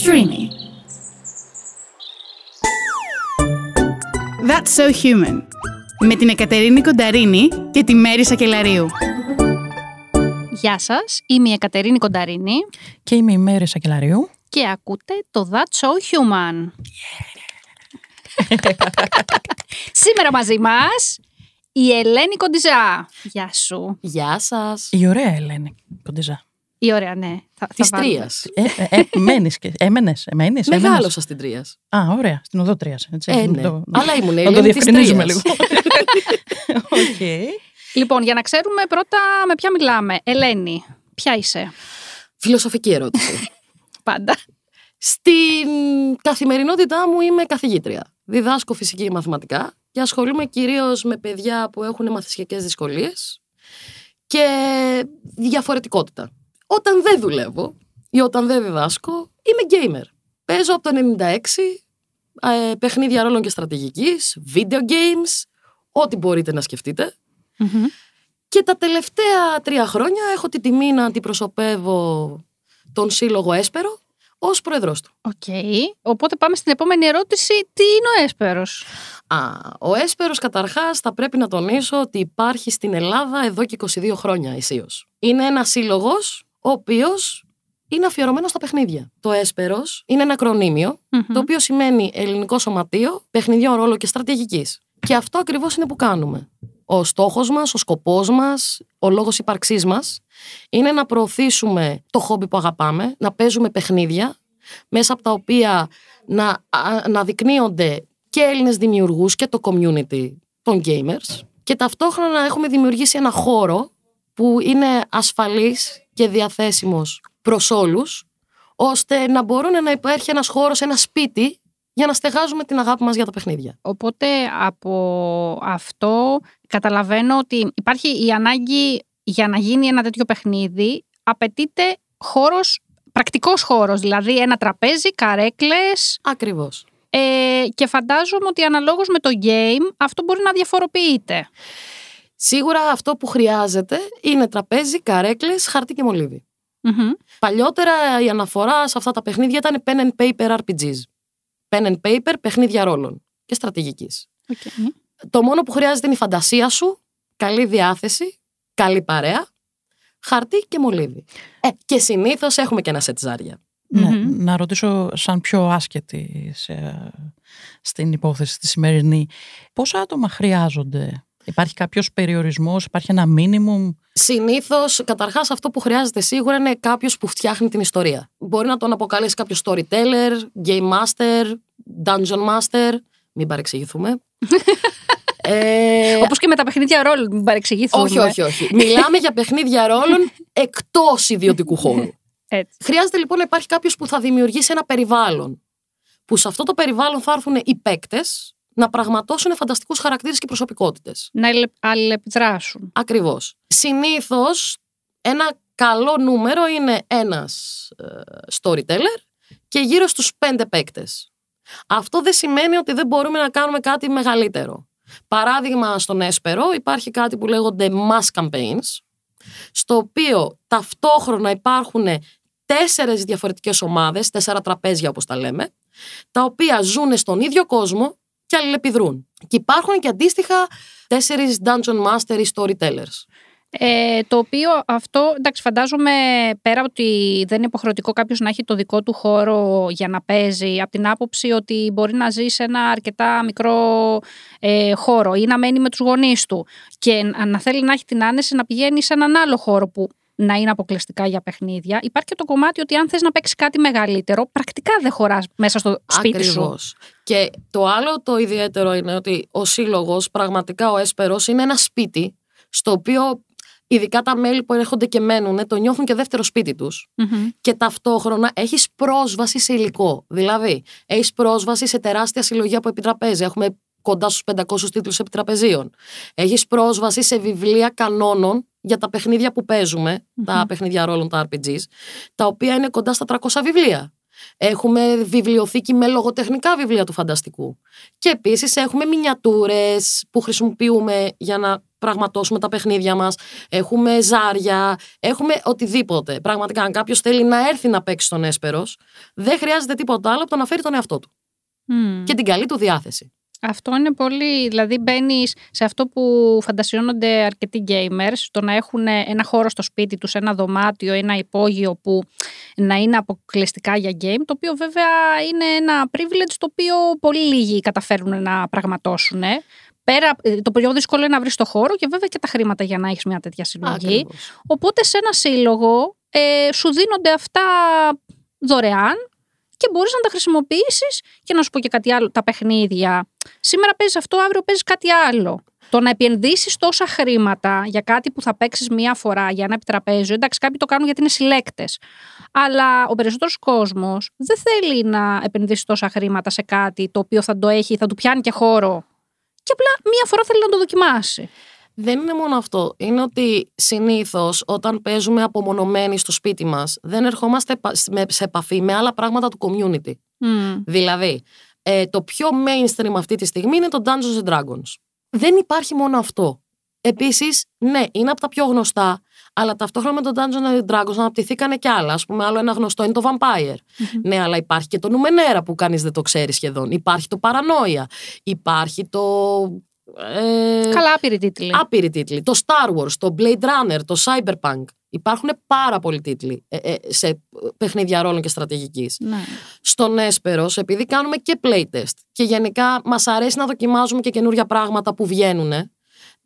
Streamy. That's So Human. Με την Εκατερίνη Κονταρίνη και τη Μέρη Σακελαρίου. Γεια σας, είμαι η Εκατερίνη Κονταρίνη Και είμαι η Μέρη Σακελαρίου. και ακούτε το That's So Human. Σήμερα μαζί μας η Ελένη Κοντιζά. Γεια σου. Γεια σας. Η ωραία Ελένη Κοντιζά. Η ωραία, ναι. Θα, Της θα βάλουμε. Τρίας. Ε, ε, μένεις και. Έμενες, έμενες, έμενες. Μεγάλωσα στην Τρίας. Α, ωραία. Στην οδό Τρίας, έτσι. Ε, Να ναι. το- Αλλά ήμουν η Να το Ελένη της διευκρινίζουμε Τρίας. λίγο. Οκ. Λοιπόν, για να ξέρουμε πρώτα με ποια μιλάμε. Ελένη, ποια είσαι; Φιλοσοφική ερώτηση. πάντα. Στην καθημερινότητά μου είμαι καθηγήτρια. Διδάσκω φυσική και μαθηματικά και ασχολούμαι κυρίως με παιδιά που έχουν μαθησιακές δυσκολίες και διαφορετικότητα. Όταν δεν δουλεύω ή όταν δεν διδάσκω, είμαι gamer. Παίζω από το 96 ε, παιχνίδια ρόλων και στρατηγικής, video games, ό,τι μπορείτε να σκεφτείτε. Μμμ. Και τα τελευταία τρία χρόνια έχω την τιμή να αντιπροσωπεύω τον σύλλογο Έσπερο ως πρόεδρος του. Οκ. Οπότε πάμε στην επόμενη ερώτηση. Τι είναι ο Έσπερος; Α, ο Έσπερος καταρχάς θα πρέπει να τονίσω ότι υπάρχει στην Ελλάδα εδώ και 22 χρόνια ισίως. Είναι ένας σύλλογος ο οποίος είναι αφιερωμένο στα παιχνίδια. Το Έσπερος είναι ένα ακρονίμιο Μμμ. το οποίο σημαίνει Ελληνικό Σωματείο Παιχνιδιών Ρόλο και Στρατηγικής. Και αυτό ακριβώς είναι που κάνουμε. Ο στόχος μας, ο σκοπός μας, ο λόγος ύπαρξής μας είναι να προωθήσουμε το χόμπι που αγαπάμε, να παίζουμε παιχνίδια μέσα από τα οποία να αναδεικνύονται και Έλληνες δημιουργούς και το community των gamers και ταυτόχρονα έχουμε δημιουργήσει ένα χώρο που είναι ασφαλής και διαθέσιμος προς όλους ώστε να μπορούν να υπάρχει ένας χώρος, ένα σπίτι για να στεγάζουμε την αγάπη μας για τα παιχνίδια. Οπότε από αυτό καταλαβαίνω ότι υπάρχει η ανάγκη για να γίνει ένα τέτοιο παιχνίδι απαιτείται χώρος, πρακτικός χώρος, δηλαδή ένα τραπέζι, καρέκλες Ακριβώς. ε, και φαντάζομαι ότι αναλόγως με το game αυτό μπορεί να διαφοροποιείται. Σίγουρα αυτό που χρειάζεται είναι τραπέζι, καρέκλες, χαρτί και μολύβι. Μμμ. Παλιότερα η αναφορά σε αυτά τα παιχνίδια ήταν pen and paper RPGs. Pen and paper, παιχνίδια ρόλων και στρατηγικής. Οκ. Το μόνο που χρειάζεται είναι η φαντασία σου, καλή διάθεση, καλή παρέα, χαρτί και μολύβι. Ε, και συνήθως έχουμε και ένα σετ ζάρια. Ναι, Μμμ. να ρωτήσω σαν πιο άσχετη σε- στην υπόθεση τη σημερινή. Πόσα άτομα χρειάζονται. Υπάρχει κάποιος περιορισμός, υπάρχει ένα μίνιμουμ; Συνήθως, καταρχάς αυτό που χρειάζεται σίγουρα είναι κάποιος που φτιάχνει την ιστορία. Μπορεί να τον αποκαλέσει κάποιος storyteller, game master, dungeon master, μην παρεξηγηθούμε. ε, Όπως και με τα παιχνίδια ρόλου, μην παρεξηγηθούμε. όχι, όχι, όχι. Μιλάμε για παιχνίδια ρόλων εκτός ιδιωτικού χώρου. Έτσι. Χρειάζεται λοιπόν να υπάρχει κάποιος που θα δημιουργήσει ένα περιβάλλον. Που σε αυτό το περιβάλλον θα έρθουν οι παίκτες να πραγματώσουν φανταστικούς χαρακτήρες και προσωπικότητες. Να αλληλε- αλληλεπιδράσουν. Ακριβώς. Συνήθως ένα καλό νούμερο είναι ένας storyteller και γύρω στους πέντε παίκτες. Αυτό δεν σημαίνει ότι δεν μπορούμε να κάνουμε κάτι μεγαλύτερο. Παράδειγμα, στον Έσπερο υπάρχει κάτι που λέγονται mass campaigns, στο οποίο ταυτόχρονα υπάρχουν τέσσερις διαφορετικές ομάδες, τέσσερα τραπέζια όπως τα λέμε, τα οποία ζουν στον ίδιο κόσμο και αλληλεπιδρούν. Και υπάρχουν και αντίστοιχα τέσσερις dungeon master ή storytellers. Ε, το οποίο αυτό, εντάξει, φαντάζομαι πέρα ότι δεν είναι υποχρεωτικό κάποιος να έχει το δικό του χώρο για να παίζει, από την άποψη ότι μπορεί να ζει σε ένα αρκετά μικρό ε, χώρο ή να μένει με τους γονείς του και να να θέλει να έχει την άνεση να πηγαίνει σε έναν άλλο χώρο που να είναι αποκλειστικά για παιχνίδια. Υπάρχει και το κομμάτι ότι αν θες να παίξεις κάτι μεγαλύτερο, πρακτικά δεν χωράς μέσα στο σπίτι σου. Ακριβώς. Και το άλλο το ιδιαίτερο είναι ότι ο σύλλογος, πραγματικά ο Έσπερος, είναι ένα σπίτι στο οποίο ειδικά τα μέλη που έρχονται και μένουν το νιώθουν και δεύτερο σπίτι τους Μμμ. και ταυτόχρονα έχεις πρόσβαση σε υλικό. Δηλαδή, έχεις πρόσβαση σε τεράστια συλλογή από επιτραπέζια. Έχουμε κοντά στους 500 τίτλους επιτραπεζίων. Έχεις πρόσβαση σε βιβλία κανόνων για τα παιχνίδια που παίζουμε, τα παιχνίδια ρόλων, τα RPGs, τα οποία είναι κοντά στα 300 βιβλία. Έχουμε βιβλιοθήκη με λογοτεχνικά βιβλία του φανταστικού. Και επίσης έχουμε μινιατούρες που χρησιμοποιούμε για να πραγματώσουμε τα παιχνίδια μας. Έχουμε ζάρια, έχουμε οτιδήποτε. Πραγματικά, αν κάποιος θέλει να έρθει να παίξει στον Έσπερος, δεν χρειάζεται τίποτα άλλο από το να φέρει τον εαυτό του Μμ. και την καλή του διάθεση. Αυτό είναι πολύ. Δηλαδή, μπαίνεις σε αυτό που φαντασιώνονται αρκετοί gamers, το να έχουν ένα χώρο στο σπίτι τους, ένα δωμάτιο, ένα υπόγειο που να είναι αποκλειστικά για game, το οποίο βέβαια είναι ένα privilege το οποίο πολύ λίγοι καταφέρουν να πραγματώσουν. Πέρα, ε, το πιο δύσκολο είναι να βρεις το χώρο και βέβαια και τα χρήματα για να έχεις μια τέτοια συλλογή. Ακριβώς. Οπότε σε ένα σύλλογο ε, σου δίνονται αυτά δωρεάν και μπορείς να τα χρησιμοποιήσεις και να σου πω και κάτι άλλο, τα παιχνίδια. Σήμερα παίζεις αυτό, αύριο παίζεις κάτι άλλο. Το να επενδύσεις τόσα χρήματα για κάτι που θα παίξεις μία φορά για ένα επιτραπέζιο, εντάξει κάποιοι το κάνουν γιατί είναι συλλέκτες. Αλλά ο περισσότερος κόσμος δεν θέλει να επενδύσει τόσα χρήματα σε κάτι το οποίο θα το έχει, θα του πιάνει και χώρο. Και απλά μία φορά θέλει να το δοκιμάσει. Δεν είναι μόνο αυτό. Είναι ότι συνήθως όταν παίζουμε απομονωμένοι στο σπίτι μας, δεν ερχόμαστε πα- με- σε επαφή με άλλα πράγματα του community. Μμ. Δηλαδή, ε, το πιο mainstream αυτή τη στιγμή είναι το Dungeons and Dragons. Δεν υπάρχει μόνο αυτό. Επίσης, ναι, είναι από τα πιο γνωστά, αλλά ταυτόχρονα με το Dungeons and Dragons αναπτυχθήκανε κι άλλα. Α πούμε, άλλο ένα γνωστό είναι το Vampire. Ναι, αλλά υπάρχει και το Numenera που κανείς δεν το ξέρει σχεδόν. Υπάρχει το Paranoia. Υπάρχει το. Ε, Καλά, άπειροι τίτλοι. Άπειροι τίτλοι. Το Star Wars, το Blade Runner, το Cyberpunk. Υπάρχουν πάρα πολλοί τίτλοι ε, ε, σε παιχνίδια ρόλων και στρατηγικής. Ναι. Στον Έσπερος, επειδή κάνουμε και playtest και γενικά μας αρέσει να δοκιμάζουμε και καινούργια πράγματα που βγαίνουν,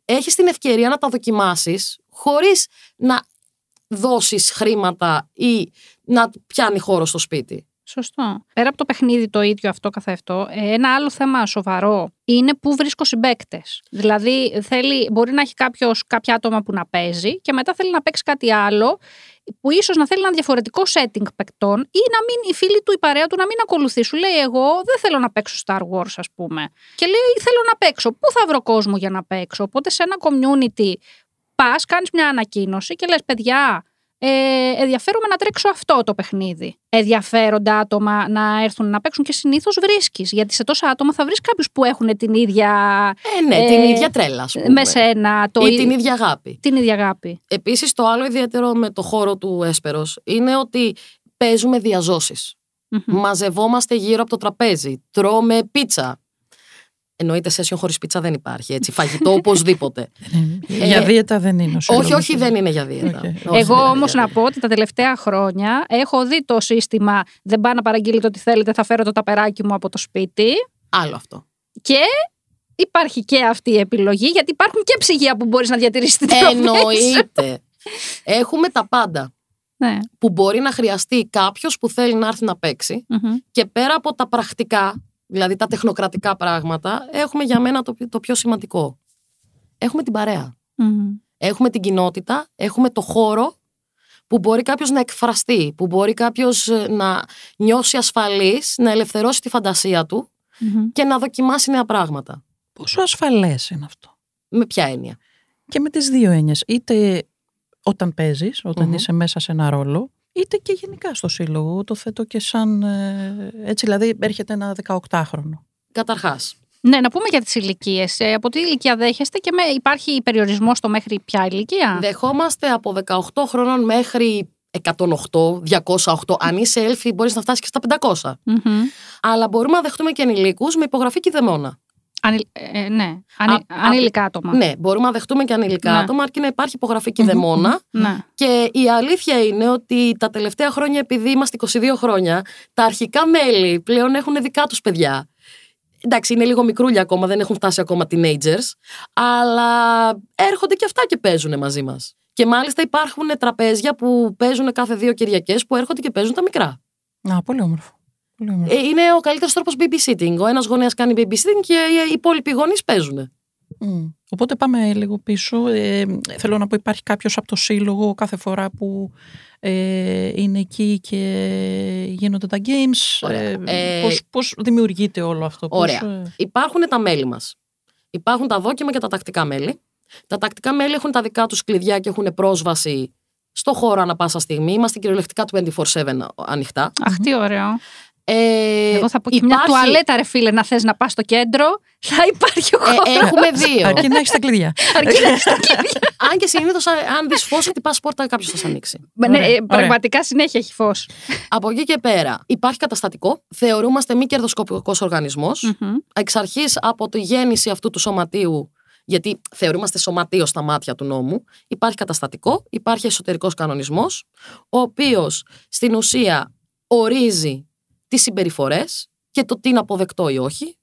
έχεις την ευκαιρία να τα δοκιμάσεις χωρίς να δώσεις χρήματα ή να πιάνει χώρο στο σπίτι. Σωστό. Πέρα από το παιχνίδι το ίδιο αυτό καθ' αυτό, ε, ένα άλλο θέμα σοβαρό είναι πού βρίσκω συμπαίκτες. Δηλαδή, θέλει, μπορεί να έχει κάποιος, κάποια άτομα που να παίζει και μετά θέλει να παίξει κάτι άλλο που ίσως να θέλει ένα διαφορετικό setting παικτών ή να μην η φίλη του, η παρέα του να μην ακολουθεί. Σου λέει: Εγώ δεν θέλω να παίξω Star Wars, ας πούμε. Και λέει: Θέλω να παίξω. Πού θα βρω κόσμο για να παίξω; Οπότε σε ένα community πας, κάνεις μια ανακοίνωση και λες: Παιδιά, ε, ενδιαφέρομαι να τρέξω αυτό το παιχνίδι. Ενδιαφέρονται άτομα να έρθουν να παίξουν και συνήθως βρίσκεις. Γιατί σε τόσα άτομα θα βρεις κάποιους που έχουν την ίδια. Ε, ναι, Ε, την ίδια τρέλα, ας πούμε. με σένα, το Ή ί- την ίδια αγάπη. την ίδια αγάπη. Επίσης, το άλλο ιδιαίτερο με το χώρο του Έσπερος είναι ότι παίζουμε διαζώσεις. Μμμ. Μαζευόμαστε γύρω από το τραπέζι. Τρώμε πίτσα. Εννοείται session χωρίς πίτσα δεν υπάρχει, έτσι. Φαγητό οπωσδήποτε. Για δίαιτα δεν είναι ο όχι, σύλλογος. όχι, δεν είναι για δίαιτα. Οκ. Όχι, Εγώ δεν είναι όμως για να δίαιτα. πω ότι τα τελευταία χρόνια έχω δει το σύστημα δεν πάει να παραγγείλετε ό,τι θέλετε, θα φέρω το ταπεράκι μου από το σπίτι. Άλλο αυτό. Και υπάρχει και αυτή η επιλογή, γιατί υπάρχουν και ψυγεία που μπορείς να διατηρήσεις την τροφή. σου. Εννοείται. Έχουμε τα πάντα Ναι. που μπορεί να χρειαστεί κάποιος που θέλει να έρθει να παίξει Μμμ. και πέρα από τα πρακτικά, δηλαδή τα τεχνοκρατικά πράγματα, έχουμε για μένα το, το πιο σημαντικό. Έχουμε την παρέα. Μμμ. Έχουμε την κοινότητα, έχουμε το χώρο που μπορεί κάποιος να εκφραστεί, που μπορεί κάποιος ε, να νιώσει ασφαλής, να ελευθερώσει τη φαντασία του Μμμ. και να δοκιμάσει νέα πράγματα. Πόσο ασφαλές είναι αυτό; Με ποια έννοια; Και με τις δύο έννοιες. Είτε όταν παίζεις, όταν Μμμ. είσαι μέσα σε ένα ρόλο, είτε και γενικά στο σύλλογο. Το θέτω και σαν... ε, έτσι, δηλαδή έρχεται ένα 18χρονο. Καταρχάς, Ναι, να πούμε για τις ηλικίες. από τι ηλικία δέχεστε και με, υπάρχει περιορισμός στο μέχρι ποια ηλικία; δεχόμαστε από 18 χρόνων μέχρι 108, 208. Αν είσαι έλφη μπορείς να φτάσεις και στα 500. Μμμ. Αλλά μπορούμε να δεχτούμε και ανηλίκους με υπογραφή και δαιμόνα. Ανη- ε, ναι, Ανη- Α- ανήλικα άτομα. Ναι, μπορούμε να δεχτούμε και ανηλικά Ναι. άτομα, αρκεί να υπάρχει υπογραφή και δαιμόνα. Ναι. Και η αλήθεια είναι ότι τα τελευταία χρόνια, επειδή είμαστε 22 χρόνια, τα αρχικά μέλη πλέον έχουν δικά τους παιδιά. Εντάξει, είναι λίγο μικρούλια ακόμα, δεν έχουν φτάσει ακόμα teenagers, αλλά έρχονται και αυτά και παίζουν μαζί μας. Και μάλιστα υπάρχουν τραπέζια που παίζουν κάθε δύο Κυριακές που έρχονται και παίζουν τα μικρά. Α, πολύ όμορφο. Πολύ όμορφο. Ε, είναι ο καλύτερος τρόπος babysitting. Ο ένας γονέας κάνει babysitting και οι υπόλοιποι γονείς παίζουν. Μμ. Οπότε πάμε λίγο πίσω. Ε, θέλω να πω υπάρχει κάποιος από το σύλλογο κάθε φορά που ε, είναι εκεί και γίνονται τα games; Ωραία. Ε, Ε, πώς, πώς δημιουργείται όλο αυτό; πώς, Ωραία. ε, Υπάρχουν τα μέλη μας. Υπάρχουν τα δόκιμα και τα τακτικά μέλη. Τα τακτικά μέλη έχουν τα δικά τους κλειδιά και έχουν πρόσβαση στο χώρο ανα πάσα στιγμή. Είμαστε κυριολεκτικά 24-7 ανοιχτά. Αχ, τι ωραίο. Ε, Εγώ θα πω και μια υπάρχει- τουαλέτα, ρε φίλε, να θες να πας στο κέντρο, θα υπάρχει ο Ε, χώρο. έχουμε δύο. Αρκεί να έχεις τα κλειδιά. Αρκεί να έχεις τα κλειδιά. αν και συνήθως, αν δεις φως, χτυπάς πόρτα, κάποιος θα σε ανοίξει. Ναι, Ωραία, ε, ωραία. πραγματικά συνέχεια έχει φως. Από εκεί και πέρα, υπάρχει καταστατικό. Θεωρούμαστε μη κερδοσκοπικός οργανισμός. Εξ αρχής από τη γέννηση αυτού του σωματείου, γιατί θεωρούμαστε σωματείο στα μάτια του νόμου, υπάρχει καταστατικό, υπάρχει εσωτερικός κανονισμός, ο οποίος στην ουσία ορίζει τις συμπεριφορές και το τι είναι αποδεκτό ή όχι.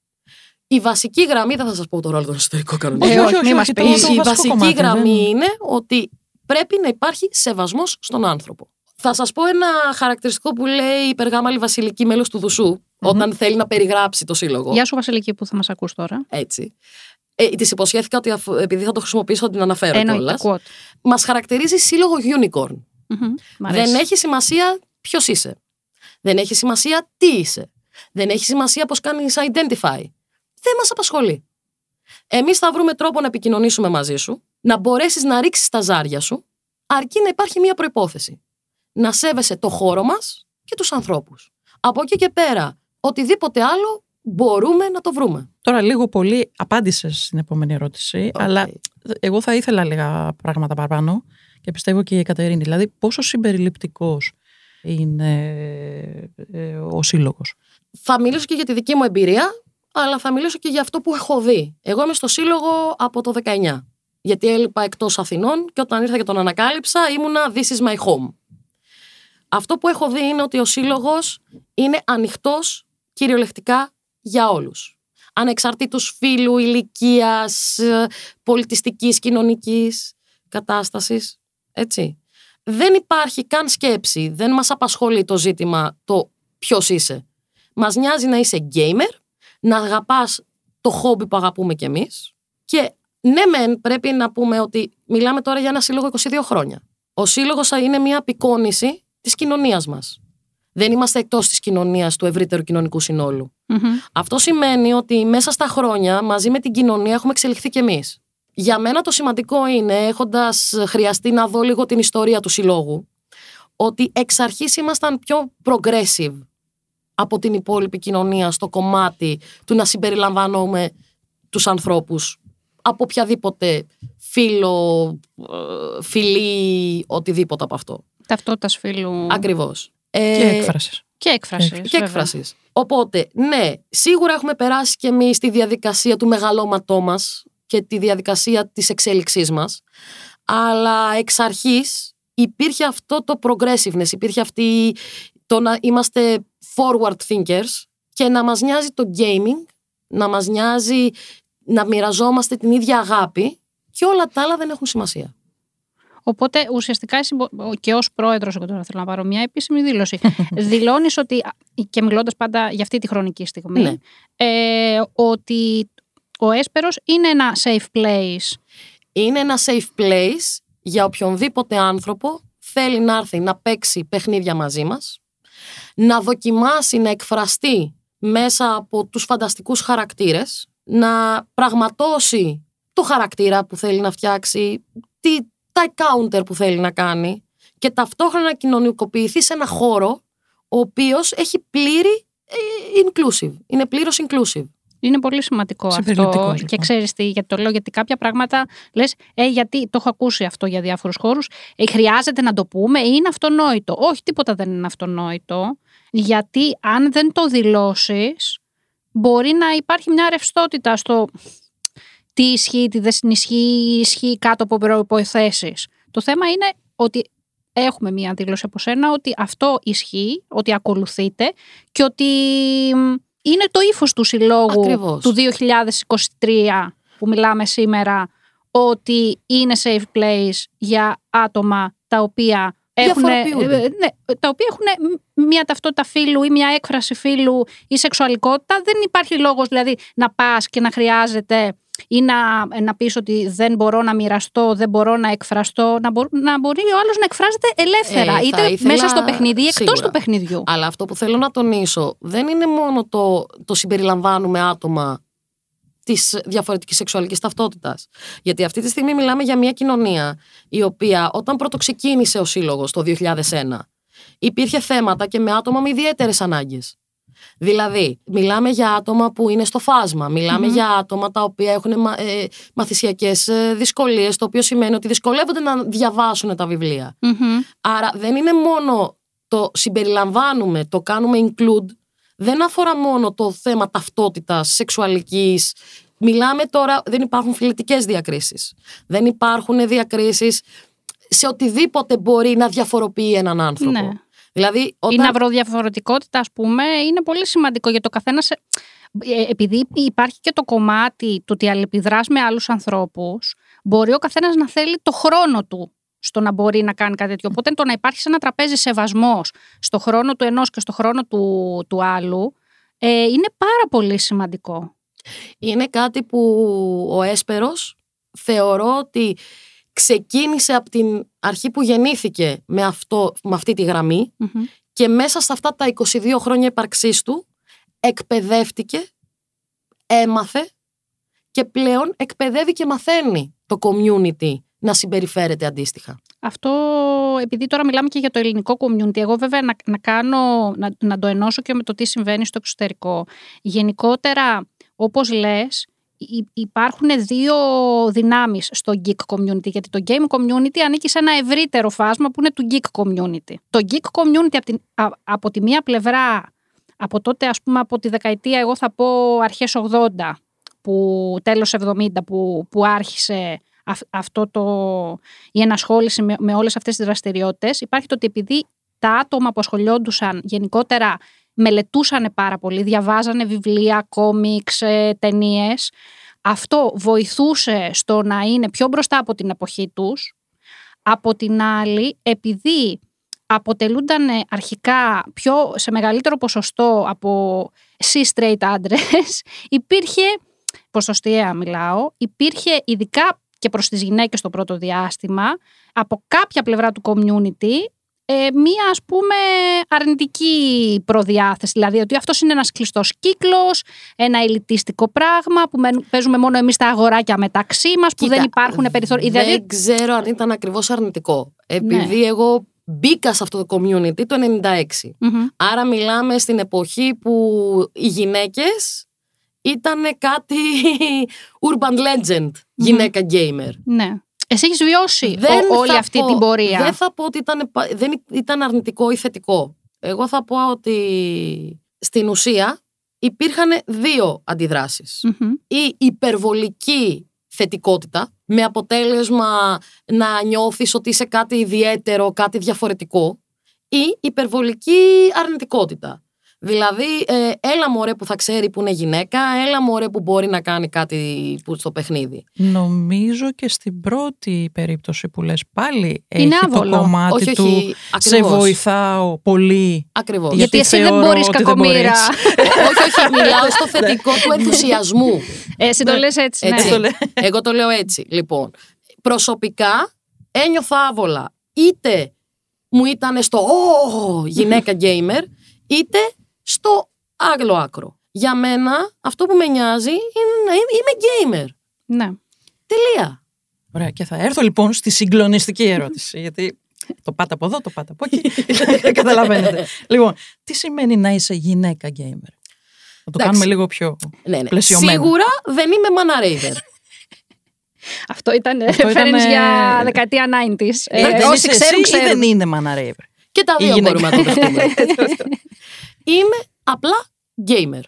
Η βασική γραμμή, δεν θα σας πω τώρα όλο τον εσωτερικό κανονισμό. Ε, όχι, μη μας το- πεις. το Η βασικό βασική κομμάτι, γραμμή δεν- είναι ότι πρέπει να υπάρχει σεβασμός στον άνθρωπο. Θα σας πω ένα χαρακτηριστικό που λέει η Περγάμαλη Βασιλική μέλος του δουσου όταν θέλει να περιγράψει το σύλλογο. Γεια σου, Βασιλική, που θα μας ακούς τώρα. Έτσι. Ε, της υποσχέθηκα ότι αφού- επειδή θα το χρησιμοποιήσω θα την αναφέρω Εννοείται, κιόλας. quote. Μας χαρακτηρίζει σύλλογο unicorn. Μμμ, μ' αρέσει. Δεν έχει σημασία ποιος είσαι. Δεν έχει σημασία τι είσαι. Δεν έχει σημασία πώς κάνεις identify. Δεν μας απασχολεί. Εμείς θα βρούμε τρόπο να επικοινωνήσουμε μαζί σου, να μπορέσεις να ρίξεις τα ζάρια σου, αρκεί να υπάρχει μία προϋπόθεση. Να σέβεσαι το χώρο μας και τους ανθρώπους. Από εκεί και πέρα, οτιδήποτε άλλο μπορούμε να το βρούμε. Τώρα λίγο πολύ απάντησες στην επόμενη ερώτηση, Οκ. αλλά εγώ θα ήθελα λίγα πράγματα παραπάνω και πιστεύω και η Εκατερίνη. Δηλαδή, πόσο συμπεριληπτικός είναι ε, ο σύλλογος. Θα μιλήσω και για τη δική μου εμπειρία, αλλά θα μιλήσω και για αυτό που έχω δει. Εγώ είμαι στο σύλλογο από το 19. Γιατί έλειπα εκτός Αθηνών και όταν ήρθα και τον ανακάλυψα ήμουνα This is my home. Αυτό που έχω δει είναι ότι ο σύλλογος είναι ανοιχτός κυριολεκτικά για όλους. Ανεξαρτήτως φύλου, ηλικίας, ε, πολιτιστικής, κοινωνικής κατάστασης. Έτσι. Δεν υπάρχει καν σκέψη, δεν μας απασχολεί το ζήτημα το ποιος είσαι. Μας νοιάζει να είσαι gamer, να αγαπάς το χόμπι που αγαπούμε κι εμείς και ναι μεν πρέπει να πούμε ότι μιλάμε τώρα για ένα σύλλογο 22 χρόνια. Ο σύλλογος είναι μια απεικόνηση της κοινωνίας μας. Δεν είμαστε εκτός της κοινωνίας του ευρύτερου κοινωνικού συνόλου. Μμμ. Αυτό σημαίνει ότι μέσα στα χρόνια μαζί με την κοινωνία έχουμε εξελιχθεί κι εμείς. Για μένα το σημαντικό είναι, έχοντας χρειαστεί να δω λίγο την ιστορία του συλλόγου, ότι εξ αρχής ήμασταν πιο progressive από την υπόλοιπη κοινωνία στο κομμάτι του να συμπεριλαμβάνουμε τους ανθρώπους από οποιαδήποτε φίλο, ε, φιλή, οτιδήποτε από αυτό. Ταυτότητας φίλου Ακριβώς. Και Ε, έκφρασης. και έκφρασης. και έκφρασης. Οπότε, ναι, σίγουρα έχουμε περάσει και εμείς τη διαδικασία του μεγαλώματός μας και τη διαδικασία της εξέλιξής μας, αλλά εξ αρχής υπήρχε αυτό το progressiveness, υπήρχε αυτή το να είμαστε forward thinkers και να μας νοιάζει το gaming, να μας νοιάζει να μοιραζόμαστε την ίδια αγάπη και όλα τα άλλα δεν έχουν σημασία. Οπότε ουσιαστικά εσύ μπο- και ως πρόεδρος, εγώ τώρα θέλω να πάρω μια επίσημη δήλωση. Δηλώνεις ότι, και μιλώντας πάντα για αυτή τη χρονική στιγμή, Ναι. ε, ότι ο Έσπερος είναι ένα safe place. είναι ένα safe place για οποιονδήποτε άνθρωπο θέλει να έρθει να παίξει παιχνίδια μαζί μας, να δοκιμάσει να εκφραστεί μέσα από τους φανταστικούς χαρακτήρες, να πραγματώσει το χαρακτήρα που θέλει να φτιάξει, τι, τα counter που θέλει να κάνει και ταυτόχρονα να κοινωνικοποιηθεί σε ένα χώρο ο οποίος έχει πλήρη ε, inclusive, είναι πλήρως inclusive. Είναι πολύ σημαντικό αυτό. Συμπεριληπτικός, Και λοιπόν. ξέρεις τι, γιατί το λέω, γιατί κάποια πράγματα λες, ε, γιατί το έχω ακούσει αυτό για διάφορους χώρους. Ε, χρειάζεται να το πούμε ή είναι αυτονόητο. Όχι, τίποτα δεν είναι αυτονόητο. Γιατί αν δεν το δηλώσεις, μπορεί να υπάρχει μια ρευστότητα στο τι ισχύει, τι δεν ισχύει, ισχύει κάτω από προποθέσει. Το θέμα είναι ότι έχουμε μια δήλωση από σένα ότι αυτό ισχύει, ότι ακολουθείτε και ότι μ, είναι το ύφος του συλλόγου Ακριβώς. του 2023 που μιλάμε σήμερα ότι είναι safe place για άτομα τα οποία έχουν, Διαφοροποιούνται. ε, ναι, τα οποία έχουν μια ταυτότητα φύλου ή μια έκφραση φύλου ή σεξουαλικότητα. Δεν υπάρχει λόγος δηλαδή να πας και να χρειάζεται ή να, να πεις ότι δεν μπορώ να μοιραστώ, δεν μπορώ να εκφραστώ, να, μπο- να μπορεί ο άλλος να εκφράζεται ελεύθερα, Ε, θα είτε ήθελα- μέσα στο παιχνίδι ή εκτός σίγουρα. του παιχνιδιού. Αλλά αυτό που θέλω να τονίσω δεν είναι μόνο το, το συμπεριλαμβάνουμε άτομα της διαφορετικής σεξουαλικής ταυτότητας. Γιατί αυτή τη στιγμή μιλάμε για μια κοινωνία η οποία όταν πρώτο ξεκίνησε ο σύλλογος το 2001 υπήρχε θέματα και με άτομα με ιδιαίτερες ανάγκες. Δηλαδή, μιλάμε για άτομα που είναι στο φάσμα, για άτομα τα οποία έχουν μα, ε, μαθησιακές ε, δυσκολίες, το οποίο σημαίνει ότι δυσκολεύονται να διαβάσουν τα βιβλια Άρα δεν είναι μόνο το συμπεριλαμβάνουμε, το κάνουμε include, δεν αφορά μόνο το θέμα ταυτότητας, σεξουαλικής, Μιλάμε τώρα, δεν υπάρχουν φιλετικές διακρίσεις. Δεν υπάρχουν διακρίσεις σε οτιδήποτε μπορεί να διαφοροποιεί έναν άνθρωπο. Ναι. Δηλαδή, όταν... Η ναυροδιαφορετικότητα, ας πούμε, είναι πολύ σημαντικό για το καθένας. Σε... Ε, επειδή υπάρχει και το κομμάτι του ότι αλληλεπιδράς με άλλους ανθρώπους, μπορεί ο καθένας να θέλει το χρόνο του στο να μπορεί να κάνει κάτι τέτοιο. Οπότε το να υπάρχει σε ένα τραπέζι σεβασμός στο χρόνο του ενός και στο χρόνο του, του άλλου ε, είναι πάρα πολύ σημαντικό. Είναι κάτι που ο Έσπερος θεωρώ ότι ξεκίνησε από την αρχή που γεννήθηκε με, αυτό, με αυτή τη γραμμη και μέσα σε αυτά τα 22 χρόνια υπαρξής του εκπαιδεύτηκε, έμαθε και πλέον εκπαιδεύει και μαθαίνει το community να συμπεριφέρεται αντίστοιχα. Αυτό, επειδή τώρα μιλάμε και για το ελληνικό community, εγώ βέβαια να, να, κάνω, να, να το ενώσω και με το τι συμβαίνει στο εξωτερικό. Γενικότερα, όπως λες, υπάρχουν δύο δυνάμεις στο geek community, γιατί το game community ανήκει σε ένα ευρύτερο φάσμα που είναι του geek community. Το geek community από, την, από τη μία πλευρά, από τότε ας πούμε από τη δεκαετία, εγώ θα πω αρχές 80, που, τέλος 70 που, που άρχισε αυτό το, η ενασχόληση με, με όλες αυτές τις δραστηριότητες, υπάρχει το ότι επειδή τα άτομα που ασχολιόντουσαν γενικότερα μελετούσαν πάρα πολύ, διαβάζανε βιβλία, κόμιξ, ε, ταινίες. Αυτό βοηθούσε στο να είναι πιο μπροστά από την εποχή τους. Από την άλλη, επειδή αποτελούνταν αρχικά πιο σε μεγαλύτερο ποσοστό από C-straight άντρες, υπήρχε, ποσοστιαία μιλάω, υπήρχε ειδικά και προς τις γυναίκες στο πρώτο διάστημα, από κάποια πλευρά του community, ε, μία ας πούμε αρνητική προδιάθεση. Δηλαδή ότι αυτός είναι ένας κλειστός κύκλος, ένα ελιτίστικο πράγμα που παίζουμε μόνο εμείς τα αγοράκια μεταξύ μας, που δεν υπάρχουν περιθώρια. Δεν δηλαδή... ξέρω αν ήταν ακριβώς αρνητικό. Επειδή ναι. εγώ μπήκα σε αυτό το community το 96. Άρα μιλάμε στην εποχή που οι γυναίκες ήταν κάτι urban legend, γυναίκα gamer. Ναι. Εσύ έχεις βιώσει δεν όλη αυτή την πορεία. Δεν θα πω ότι ήταν, δεν ήταν αρνητικό ή θετικό. Εγώ θα πω ότι στην ουσία υπήρχαν δύο Η υπερβολική θετικότητα με αποτέλεσμα να νιώθεις ότι είσαι κάτι ιδιαίτερο, κάτι διαφορετικό ή υπερβολική αρνητικότητα. Δηλαδή, ε, έλα μωρέ που θα ξέρει που είναι γυναίκα, έλα μωρέ που μπορεί να κάνει κάτι που στο παιχνίδι. Νομίζω και στην πρώτη περίπτωση που λες πάλι είναι έχει το κομμάτι του όχι, σε βοηθάω πολύ. Ακριβώς. Γιατί, γιατί εσύ δεν μπορείς κακομήρα. όχι, όχι, μιλάω στο θετικό του ενθουσιασμού. Ε, εσύ το λες έτσι, ναι. έτσι. Ναι. Εγώ το λέω έτσι. Λοιπόν, προσωπικά ένιωθα άβολα. Είτε μου ήταν στο «Ω, γυναίκα γκέιμερ», είτε στο άγλο άκρο. Για μένα αυτό που με νοιάζει είναι να είμαι gamer. Ναι. Τελεία. Ωραία και θα έρθω λοιπόν στη συγκλονιστική ερώτηση γιατί το πάτε από εδώ, το πάτε από εκεί. Καταλαβαίνετε. λοιπόν, τι σημαίνει να είσαι γυναίκα gamer; Να το κάνουμε λίγο πιο ναι, ναι. πλαισιωμένο. Σίγουρα δεν είμαι μαναρέιβερ. Αυτό ήταν reference για δεκαετία 90s. Ε, όσοι ξέρουν, ξέρουν. δεν είναι μαναρέιβερ. Και τα δύο μπορούμε να το δεχτούμε. Είμαι απλά gamer.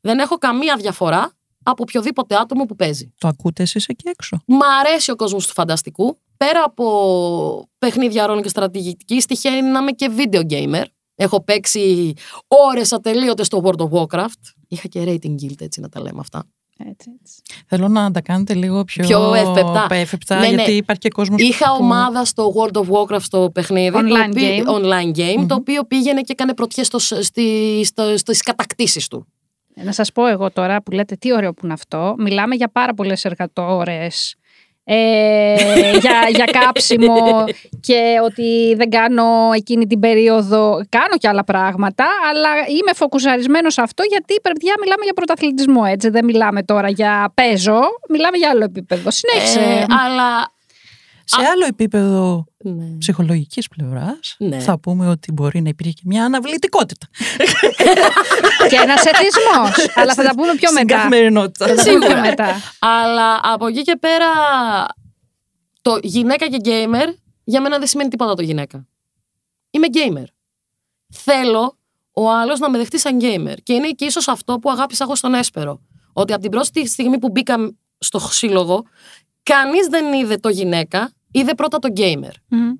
Δεν έχω καμία διαφορά από οποιοδήποτε άτομο που παίζει. Το ακούτε εσείς εκεί έξω; Μ' αρέσει ο κόσμος του φανταστικού. Πέρα από παιχνίδια ρόλων και στρατηγική, τυχαίνει να είμαι και video gamer. Έχω παίξει ώρες ατελείωτες στο World of Warcraft. Είχα και rating guild, έτσι να τα λέμε αυτά. Έτσι, έτσι. Θέλω να τα κάνετε λίγο πιο, πιο εύπεπτα. Ναι, ναι. γιατί υπάρχει και κόσμος Είχα ομάδα στο World of Warcraft στο παιχνίδι. Online το game. Online game, το οποίο πήγαινε και έκανε πρωτιές στο, στη, στο, στις κατακτήσεις του. Να σας πω εγώ τώρα που λέτε τι ωραίο που είναι αυτό. Μιλάμε για πάρα πολλές εργατόρες ε, για, για κάψιμο και ότι δεν κάνω εκείνη την περίοδο. Κάνω και άλλα πράγματα, αλλά είμαι φοκουσαρισμένος σε αυτό γιατί παιδιά μιλάμε για πρωταθλητισμό, έτσι. Δεν μιλάμε τώρα για παίζω, μιλάμε για άλλο επίπεδο. Συνέχισε. Ε, αλλά Σε άλλο επίπεδο Ναι. ψυχολογικής πλευράς Ναι. θα πούμε ότι μπορεί να υπήρχε και μια αναβλητικότητα και ένας εθισμός. αλλά θα τα πούμε πιο στην μετά. καθημερινότητα. Θα τα πούμε πιο Σίγουρα. μετά. Αλλά από εκεί και πέρα, το γυναίκα και gamer για μένα δεν σημαίνει τίποτα το γυναίκα. Είμαι gamer. Θέλω ο άλλος να με δεχτεί σαν gamer. Και είναι και ίσως αυτό που αγάπησα εγώ στον Έσπερο. Ότι από την πρώτη στιγμή που μπήκα στο σύλλογο, κανείς δεν είδε το γυναίκα, είδε πρώτα το gamer. Μμμ.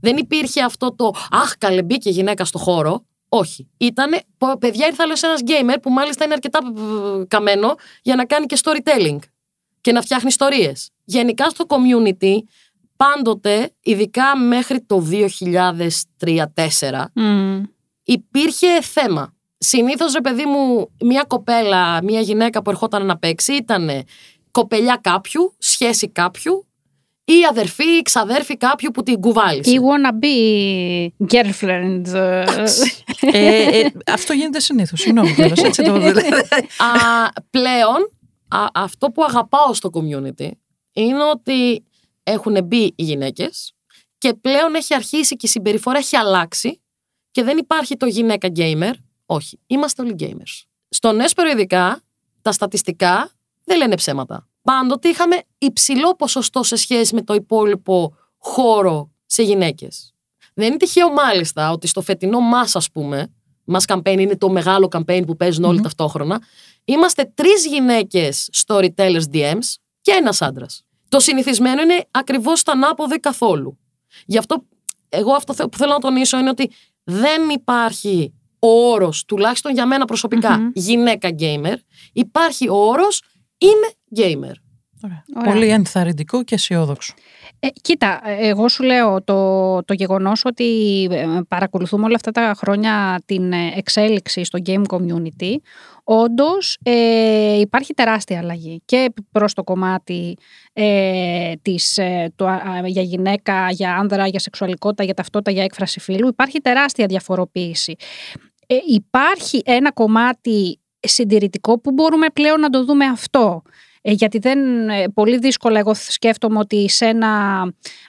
Δεν υπήρχε αυτό το Αχ, καλέ, μπήκε γυναίκα στο χώρο. Όχι. Ήτανε, «Πω, παιδιά, ήρθε άλλος ένας gamer που μάλιστα είναι αρκετά ε, καμένο για να κάνει και storytelling και να φτιάχνει ιστορίες. Γενικά στο community, πάντοτε, ειδικά μέχρι το 2003-2004, Μμμ. υπήρχε θέμα. Συνήθως, ρε παιδί μου, μια κοπέλα, μια γυναίκα που ερχόταν να παίξει ήταν κοπελιά κάποιου, σχέση κάποιου ή αδερφή ή ξαδέρφη κάποιου που την κουβάλισε. Ή wannabe girlfriend. ε, ε, ε, αυτό γίνεται συνήθως. Συγγνώμη κιόλας, έτσι το α, πλέον, α, αυτό που αγαπάω στο community είναι ότι έχουν μπει οι γυναίκες και πλέον έχει αρχίσει και η συμπεριφορά έχει αλλάξει και δεν υπάρχει το γυναίκα gamer. Όχι, είμαστε όλοι gamers. Στον έσπερο ειδικά, τα στατιστικά δεν λένε ψέματα. Πάντοτε είχαμε υψηλό ποσοστό σε σχέση με το υπόλοιπο χώρο σε γυναίκες. Δεν είναι τυχαίο μάλιστα ότι στο φετινό μας ας πούμε, μας campaign είναι το μεγάλο campaign που παίζουν όλοι ταυτόχρονα, είμαστε τρεις γυναίκες storytellers DMs και ένας άντρας. Το συνηθισμένο είναι ακριβώς τα ανάποδα καθόλου. Γι' αυτό εγώ αυτό θε- που θέλω να τονίσω είναι ότι δεν υπάρχει ο όρος, τουλάχιστον για μένα προσωπικά, Μμμ. γυναίκα gamer. Υπάρχει ο όρος είμαι gamer. Ωραία. Ωραία. Πολύ ενθαρρυντικό και αισιόδοξο. Ε, κοίτα, ε, εγώ σου λέω το, το γεγονός ότι ε, παρακολουθούμε όλα αυτά τα χρόνια την ε, εξέλιξη στο game community, όντως ε, υπάρχει τεράστια αλλαγή και προς το κομμάτι ε, της, ε, το, α, για γυναίκα, για άνδρα, για σεξουαλικότητα, για ταυτότητα, για έκφραση φύλου. Υπάρχει τεράστια διαφοροποίηση. Ε, υπάρχει ένα κομμάτι συντηρητικό που μπορούμε πλέον να το δούμε αυτό. Ε, γιατί δεν, ε, πολύ δύσκολα εγώ σκέφτομαι ότι σε ένα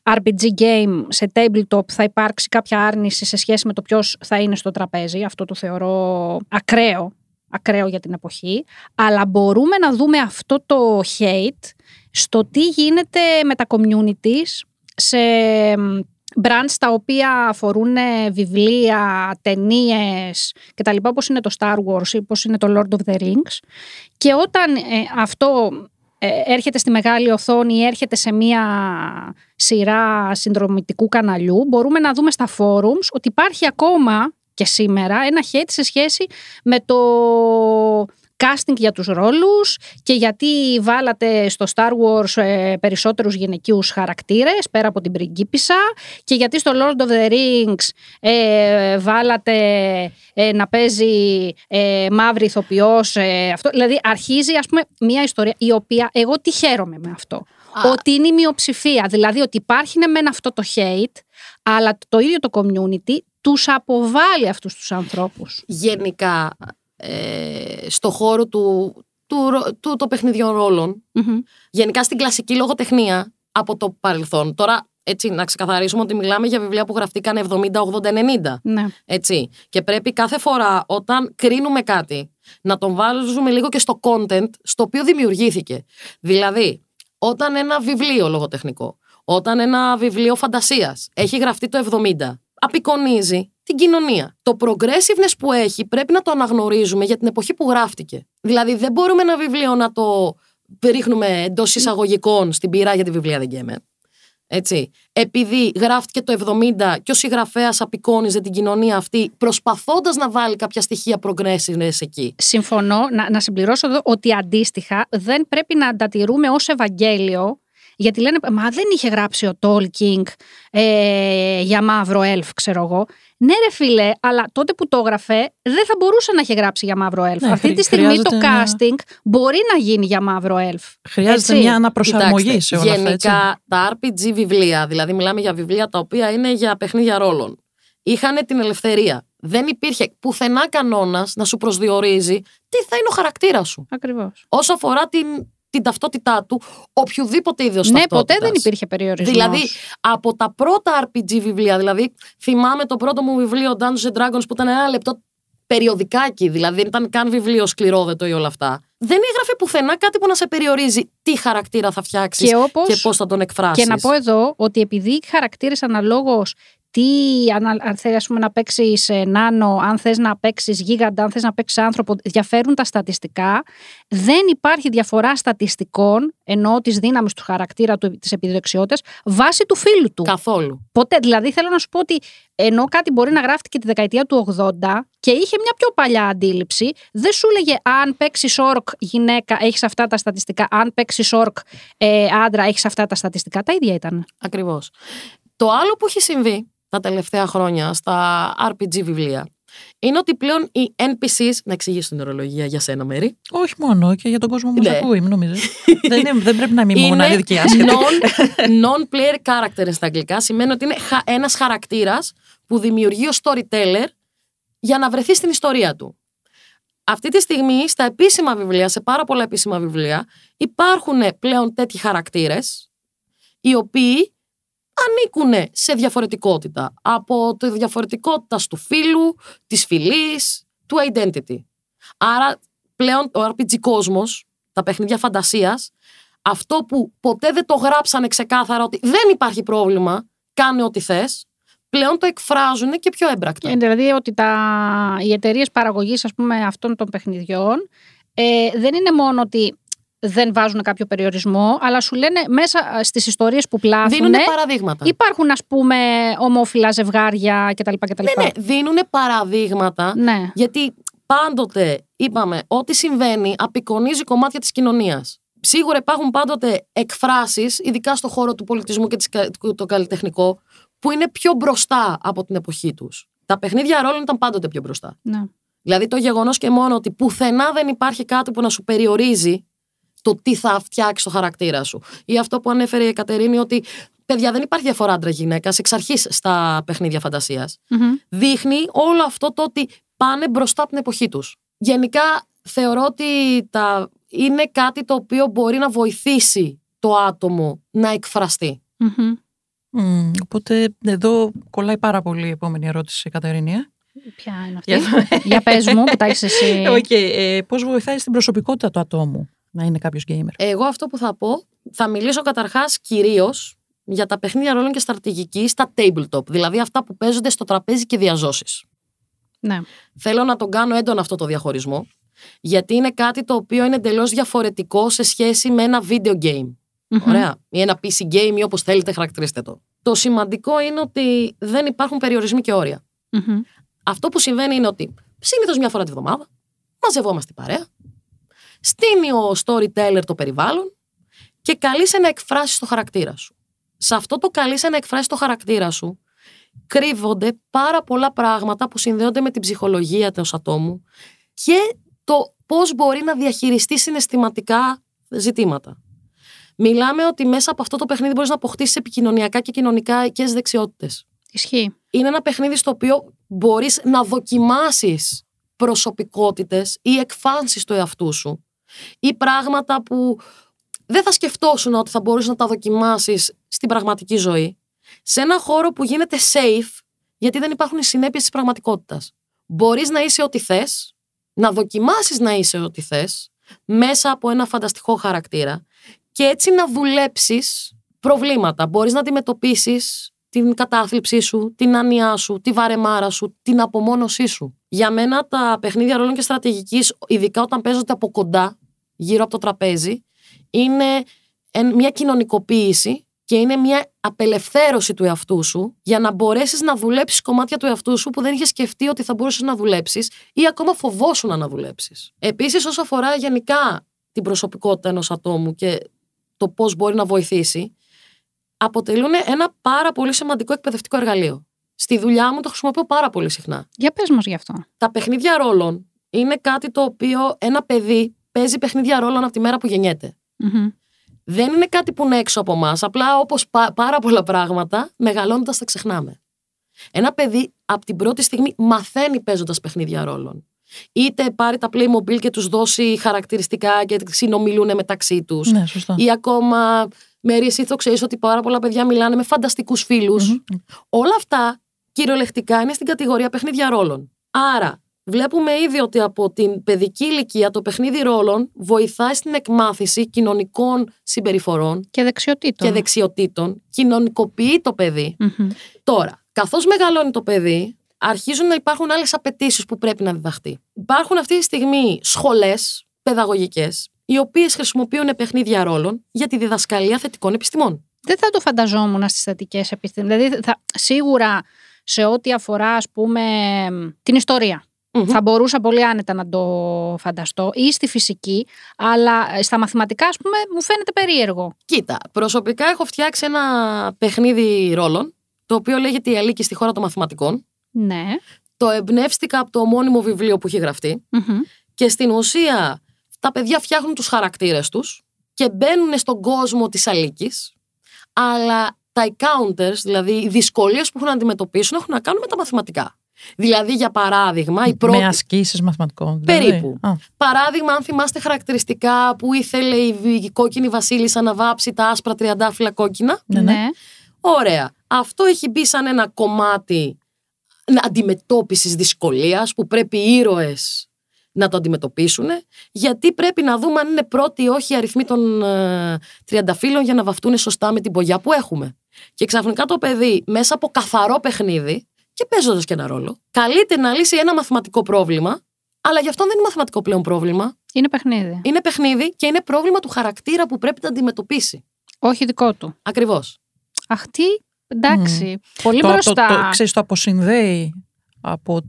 RPG game, σε tabletop θα υπάρξει κάποια άρνηση σε σχέση με το ποιος θα είναι στο τραπέζι. Αυτό το θεωρώ ακραίο, ακραίο για την εποχή. Αλλά μπορούμε να δούμε αυτό το hate στο τι γίνεται με τα communities σε brands τα οποία αφορούν ε, βιβλία, ταινίες κτλ. όπως είναι το Star Wars ή όπως είναι το Lord of the Rings. Και όταν ε, αυτό ε, έρχεται στη μεγάλη οθόνη ή έρχεται σε μία σειρά συνδρομητικού καναλιού, μπορούμε να δούμε στα forums ότι υπάρχει ακόμα και σήμερα ένα hate σε σχέση με το casting για τους ρόλους και γιατί βάλατε στο Star Wars ε, περισσότερους γυναικείους χαρακτήρες πέρα από την πριγκίπισσα και γιατί στο Lord of the Rings ε, βάλατε ε, να παίζει ε, μαύρη ηθοποιός ε, αυτό. Δηλαδή αρχίζει ας πούμε μια ιστορία η οποία εγώ τι χαίρομαι με αυτό. Α. Ότι είναι η μειοψηφία. Δηλαδή ότι υπάρχει ναι μεν αυτό το hate αλλά το ίδιο το community τους αποβάλλει αυτούς τους ανθρώπους. Γενικά, ε, στο χώρο του, του, ρο- του, των παιχνιδιών ρόλων, Μμμ. γενικά στην κλασική λογοτεχνία από το παρελθόν. Τώρα, έτσι, να ξεκαθαρίσουμε ότι μιλάμε για βιβλία που γραφτήκαν 70, 80, 90. Ναι. Έτσι. Και πρέπει κάθε φορά όταν κρίνουμε κάτι να τον βάλουμε λίγο και στο content στο οποίο δημιουργήθηκε. Δηλαδή, όταν ένα βιβλίο λογοτεχνικό, όταν ένα βιβλίο φαντασίας έχει γραφτεί το 70, απεικονίζει την κοινωνία. Το progressiveness που έχει πρέπει να το αναγνωρίζουμε για την εποχή που γράφτηκε. Δηλαδή, δεν μπορούμε ένα βιβλίο να το ρίχνουμε εντός εισαγωγικών στην πυρά για τη βιβλία δεν γκέμε. Έτσι. Επειδή γράφτηκε το 70 και ο συγγραφέας απεικόνιζε την κοινωνία αυτή, προσπαθώντας να βάλει κάποια στοιχεία progressiveness εκεί. Συμφωνώ. Να, να συμπληρώσω εδώ ότι αντίστοιχα δεν πρέπει να αντατηρούμε ως Ευαγγέλιο γιατί λένε, μα δεν είχε γράψει ο Τόλκινγκ ε, για μαύρο ελφ, ξέρω εγώ. Ναι, ρε φίλε, αλλά τότε που το έγραφε δεν θα μπορούσε να έχει γράψει για μαύρο ελφ. Ναι, Αυτή χρει- τη στιγμή το χρειάζεται ένα- casting μπορεί να γίνει για μαύρο ελφ. Χρειάζεται Έτσι. μια αναπροσαρμογή Κοιτάξτε, σε όλα αυτά. έτσι. γενικά τα RPG βιβλία, δηλαδή μιλάμε για βιβλία τα οποία είναι για παιχνίδια ρόλων, είχαν την ελευθερία. Δεν υπήρχε πουθενά κανόνας να σου προσδιορίζει τι θα είναι ο χαρακτήρας σου. Ακριβώς. Όσο αφορά την την ταυτότητά του οποιοδήποτε είδος Ναι, ποτέ δεν υπήρχε περιορισμός. Δηλαδή, από τα πρώτα RPG βιβλία, δηλαδή, θυμάμαι το πρώτο μου βιβλίο Dungeons and Dragons που ήταν ένα λεπτό περιοδικάκι, δηλαδή δεν ήταν καν βιβλίο σκληρόδετο ή όλα αυτά. Δεν έγραφε πουθενά κάτι που να σε περιορίζει τι χαρακτήρα θα φτιάξεις Και όπως- και πώς θα τον εκφράσεις. Και να πω εδώ ότι επειδή οι χαρακτήρες αναλόγως τι, αν, αν θέλει ας πούμε, να παίξεις νάνο, αν θες να παίξεις γίγαντα, αν θες να παίξεις άνθρωπο, διαφέρουν τα στατιστικά. Δεν υπάρχει διαφορά στατιστικών, ενώ τη δύναμη του χαρακτήρα του, της επιδεξιότητας, βάσει του φίλου του. Καθόλου. Ποτέ. Δηλαδή θέλω να σου πω ότι ενώ κάτι μπορεί να γράφτηκε τη δεκαετία του 80 και είχε μια πιο παλιά αντίληψη, δεν σου έλεγε αν παίξεις όρκ γυναίκα έχεις αυτά τα στατιστικά, αν παίξεις όρκ ε, άντρα έχεις αυτά τα στατιστικά. Τα ίδια ήταν. Ακριβώς. Το άλλο που έχει συμβεί τα τελευταία χρόνια στα RPG βιβλία είναι ότι πλέον οι NPCs. Να εξηγήσω την ορολογία για σένα, Μέρη. Όχι μόνο και για τον κόσμο που Ναι. μας ακούει, μην νομίζεις. δεν, είναι- δεν πρέπει να είμαι είναι μοναδική άσχετη. non, non-player character στα αγγλικά. Σημαίνει ότι είναι χα, ένας χαρακτήρας που δημιουργεί ο storyteller για να βρεθεί στην ιστορία του. Αυτή τη στιγμή στα επίσημα βιβλία, σε πάρα πολλά επίσημα βιβλία, υπάρχουν πλέον τέτοιοι χαρακτήρες οι οποίοι ανήκουν σε διαφορετικότητα. Από τη διαφορετικότητα του φίλου, της φυλής, του identity. Άρα πλέον ο RPG κόσμος, τα παιχνίδια φαντασίας, αυτό που ποτέ δεν το γράψανε ξεκάθαρα ότι δεν υπάρχει πρόβλημα, κάνε ό,τι θες, πλέον το εκφράζουν και πιο έμπρακτα. Ε, δηλαδή ότι τα, οι εταιρείες παραγωγής αυτών των παιχνιδιών ε, δεν είναι μόνο ότι δεν βάζουν κάποιο περιορισμό, αλλά σου λένε μέσα στις ιστορίες που πλάθουν. Δίνουν παραδείγματα. Υπάρχουν, ας πούμε, ομόφυλα ζευγάρια κτλ. κτλ. Ναι, ναι, δίνουν παραδείγματα Ναι. γιατί πάντοτε είπαμε ό,τι συμβαίνει απεικονίζει κομμάτια της κοινωνίας. Σίγουρα υπάρχουν πάντοτε εκφράσεις, ειδικά στο χώρο του πολιτισμού και της κα- το καλλιτεχνικό, που είναι πιο μπροστά από την εποχή τους. Τα παιχνίδια ρόλων ήταν πάντοτε πιο μπροστά. ναι. Δηλαδή το γεγονός και μόνο ότι πουθενά δεν υπάρχει κάτι που να σου περιορίζει το τι θα φτιάξει το χαρακτήρας σου. Ή αυτό που ανέφερε η Κατερίνη ότι παιδιά δεν υπάρχει διαφορά άντρα-γυναίκα εξ αρχής στα παιχνίδια φαντασίας Μμμ. δείχνει όλο αυτό το ότι πάνε μπροστά από την εποχή τους. Γενικά θεωρώ ότι τα... είναι κάτι το οποίο μπορεί να βοηθήσει το άτομο να εκφραστεί. Μμμ. Μμμ, οπότε εδώ κολλάει πάρα πολύ η επόμενη ερώτηση, Κατερίνη. ε. Ποια είναι αυτή; Για- Για πες μου που τα έχεις εσύ. Οκ, ε, πώς βοηθάει στην προσωπικότητα του ατόμου; Να είναι κάποιος gamer. Εγώ αυτό που θα πω, θα μιλήσω καταρχάς κυρίως για τα παιχνίδια ρόλων και στρατηγική στα tabletop, δηλαδή αυτά που παίζονται στο τραπέζι και διά ζώσης. Ναι. Θέλω να τον κάνω έντονα αυτό το διαχωρισμό, γιατί είναι κάτι το οποίο είναι εντελώς διαφορετικό σε σχέση με ένα video game. Μμμ. Ωραία. Ή ένα PC game ή όπως θέλετε χαρακτηρίστε το. Το σημαντικό είναι ότι δεν υπάρχουν περιορισμοί και όρια. Μμμ. Αυτό που συμβαίνει είναι ότι συνήθως μια φορά τη βδομάδα μαζευόμαστε παρέα, στείνει ο storyteller το περιβάλλον και καλείσαι να εκφράσεις το χαρακτήρα σου. Σε αυτό το καλείσαι να εκφράσεις το χαρακτήρα σου κρύβονται πάρα πολλά πράγματα που συνδέονται με την ψυχολογία του ατόμου και το πώς μπορεί να διαχειριστεί συναισθηματικά ζητήματα. Μιλάμε ότι μέσα από αυτό το παιχνίδι μπορείς να αποκτήσεις επικοινωνιακά και κοινωνικά και δεξιότητες Ισχύει. είναι ένα παιχνίδι στο οποίο μπορείς να δοκιμάσεις προσωπικότητες ή εκφάνσεις του εαυτού σου ή πράγματα που δεν θα σκεφτόσουν ότι θα μπορείς να τα δοκιμάσεις στην πραγματική ζωή σε ένα χώρο που γίνεται safe γιατί δεν υπάρχουν οι συνέπειες της πραγματικότητας. Μπορείς να είσαι ό,τι θες, να δοκιμάσεις να είσαι ό,τι θες μέσα από ένα φανταστικό χαρακτήρα και έτσι να δουλέψεις προβλήματα. Μπορείς να αντιμετωπίσεις την κατάθλιψή σου, την άνοιά σου, τη βαρεμάρα σου, την απομόνωσή σου. Για μένα τα παιχνίδια ρόλων και στρατηγικής, ειδικά όταν παίζονται από κοντά, γύρω από το τραπέζι, είναι εν- μια κοινωνικοποίηση και είναι μια απελευθέρωση του εαυτού σου για να μπορέσεις να δουλέψεις κομμάτια του εαυτού σου που δεν είχες σκεφτεί ότι θα μπορούσες να δουλέψεις ή ακόμα φοβόσουν να δουλέψεις. Επίσης όσο αφορά γενικά την προσωπικότητα ενός ατόμου και το πώς μπορεί να βοηθήσει, αποτελούν ένα πάρα πολύ σημαντικό εκπαιδευτικό εργαλείο. Στη δουλειά μου το χρησιμοποιώ πάρα πολύ συχνά. Για πες μας γι' αυτό. Τα παιχνίδια ρόλων είναι κάτι το οποίο ένα παιδί παίζει παιχνίδια ρόλων από τη μέρα που γεννιέται. Μμμ. Δεν είναι κάτι που είναι έξω από εμάς. Απλά όπως πάρα πολλά πράγματα, μεγαλώνοντας τα ξεχνάμε. Ένα παιδί από την πρώτη στιγμή μαθαίνει παίζοντας παιχνίδια ρόλων. είτε πάρει τα Playmobil και τους δώσει χαρακτηριστικά και συνομιλούν μεταξύ τους. Ναι, σωστά. Ή ακόμα, Μέρη, εσύ το ξέρεις ότι πάρα πολλά παιδιά μιλάνε με φανταστικούς φίλους. Όλα αυτά κυριολεκτικά είναι στην κατηγορία παιχνίδια ρόλων. Άρα, βλέπουμε ήδη ότι από την παιδική ηλικία το παιχνίδι ρόλων βοηθάει στην εκμάθηση κοινωνικών συμπεριφορών Και δεξιοτήτων. και δεξιοτήτων, κοινωνικοποιεί το παιδί. Μμμ. Τώρα, καθώς μεγαλώνει το παιδί, αρχίζουν να υπάρχουν άλλες απαιτήσεις που πρέπει να διδαχτεί. Υπάρχουν αυτή τη στιγμή σχολές παιδαγωγικές, οι οποίες χρησιμοποιούν παιχνίδια ρόλων για τη διδασκαλία θετικών επιστημών. Δεν θα το φανταζόμουν στις θετικές επιστήμες. Δηλαδή, θα, σίγουρα σε ό,τι αφορά, ας πούμε, την ιστορία. Μμμ. Θα μπορούσα πολύ άνετα να το φανταστώ ή στη φυσική, αλλά στα μαθηματικά, ας πούμε, μου φαίνεται περίεργο. Κοίτα, προσωπικά έχω φτιάξει ένα παιχνίδι ρόλων, το οποίο λέγεται Η Αλίκη στη χώρα των μαθηματικών. Ναι. Το εμπνεύστηκα από το ομώνυμο βιβλίο που έχει γραφτεί Μμμ. και στην ουσία τα παιδιά φτιάχνουν τους χαρακτήρες τους και μπαίνουν στον κόσμο της Αλίκης, αλλά τα encounters, δηλαδή οι δυσκολίες που έχουν να αντιμετωπίσουν έχουν να κάνουν με τα μαθηματικά. Δηλαδή, για παράδειγμα, η πρώτη... Με ασκήσεις μαθηματικών. Δηλαδή. Περίπου. Α, Παράδειγμα, αν θυμάστε χαρακτηριστικά που ήθελε η, η κόκκινη βασίλισσα να βάψει τα άσπρα τριαντάφυλλα κόκκινα. ναι, ναι. Ωραία. Αυτό έχει μπει σαν ένα κομμάτι αντιμετώπισης δυσκολίας που πρέπει οι ήρωες να το αντιμετωπίσουν γιατί πρέπει να δούμε αν είναι πρώτοι ή όχι οι αριθμοί των ε, τριανταφύλων για να βαφτούν σωστά με την πογιά που έχουμε. Και ξαφνικά το παιδί μέσα από καθαρό παιχνίδι και παίζοντας και ένα ρόλο, καλείται να λύσει ένα μαθηματικό πρόβλημα, αλλά γι' αυτό δεν είναι μαθηματικό πλέον πρόβλημα. Είναι παιχνίδι. Είναι παιχνίδι και είναι πρόβλημα του χαρακτήρα που πρέπει να αντιμετωπίσει. Όχι δικό του. Ακριβώς. Αχ, τι. Εντάξει. Πολύ Το, το, μπροστά. το, ξέρεις, το αποσυνδέει από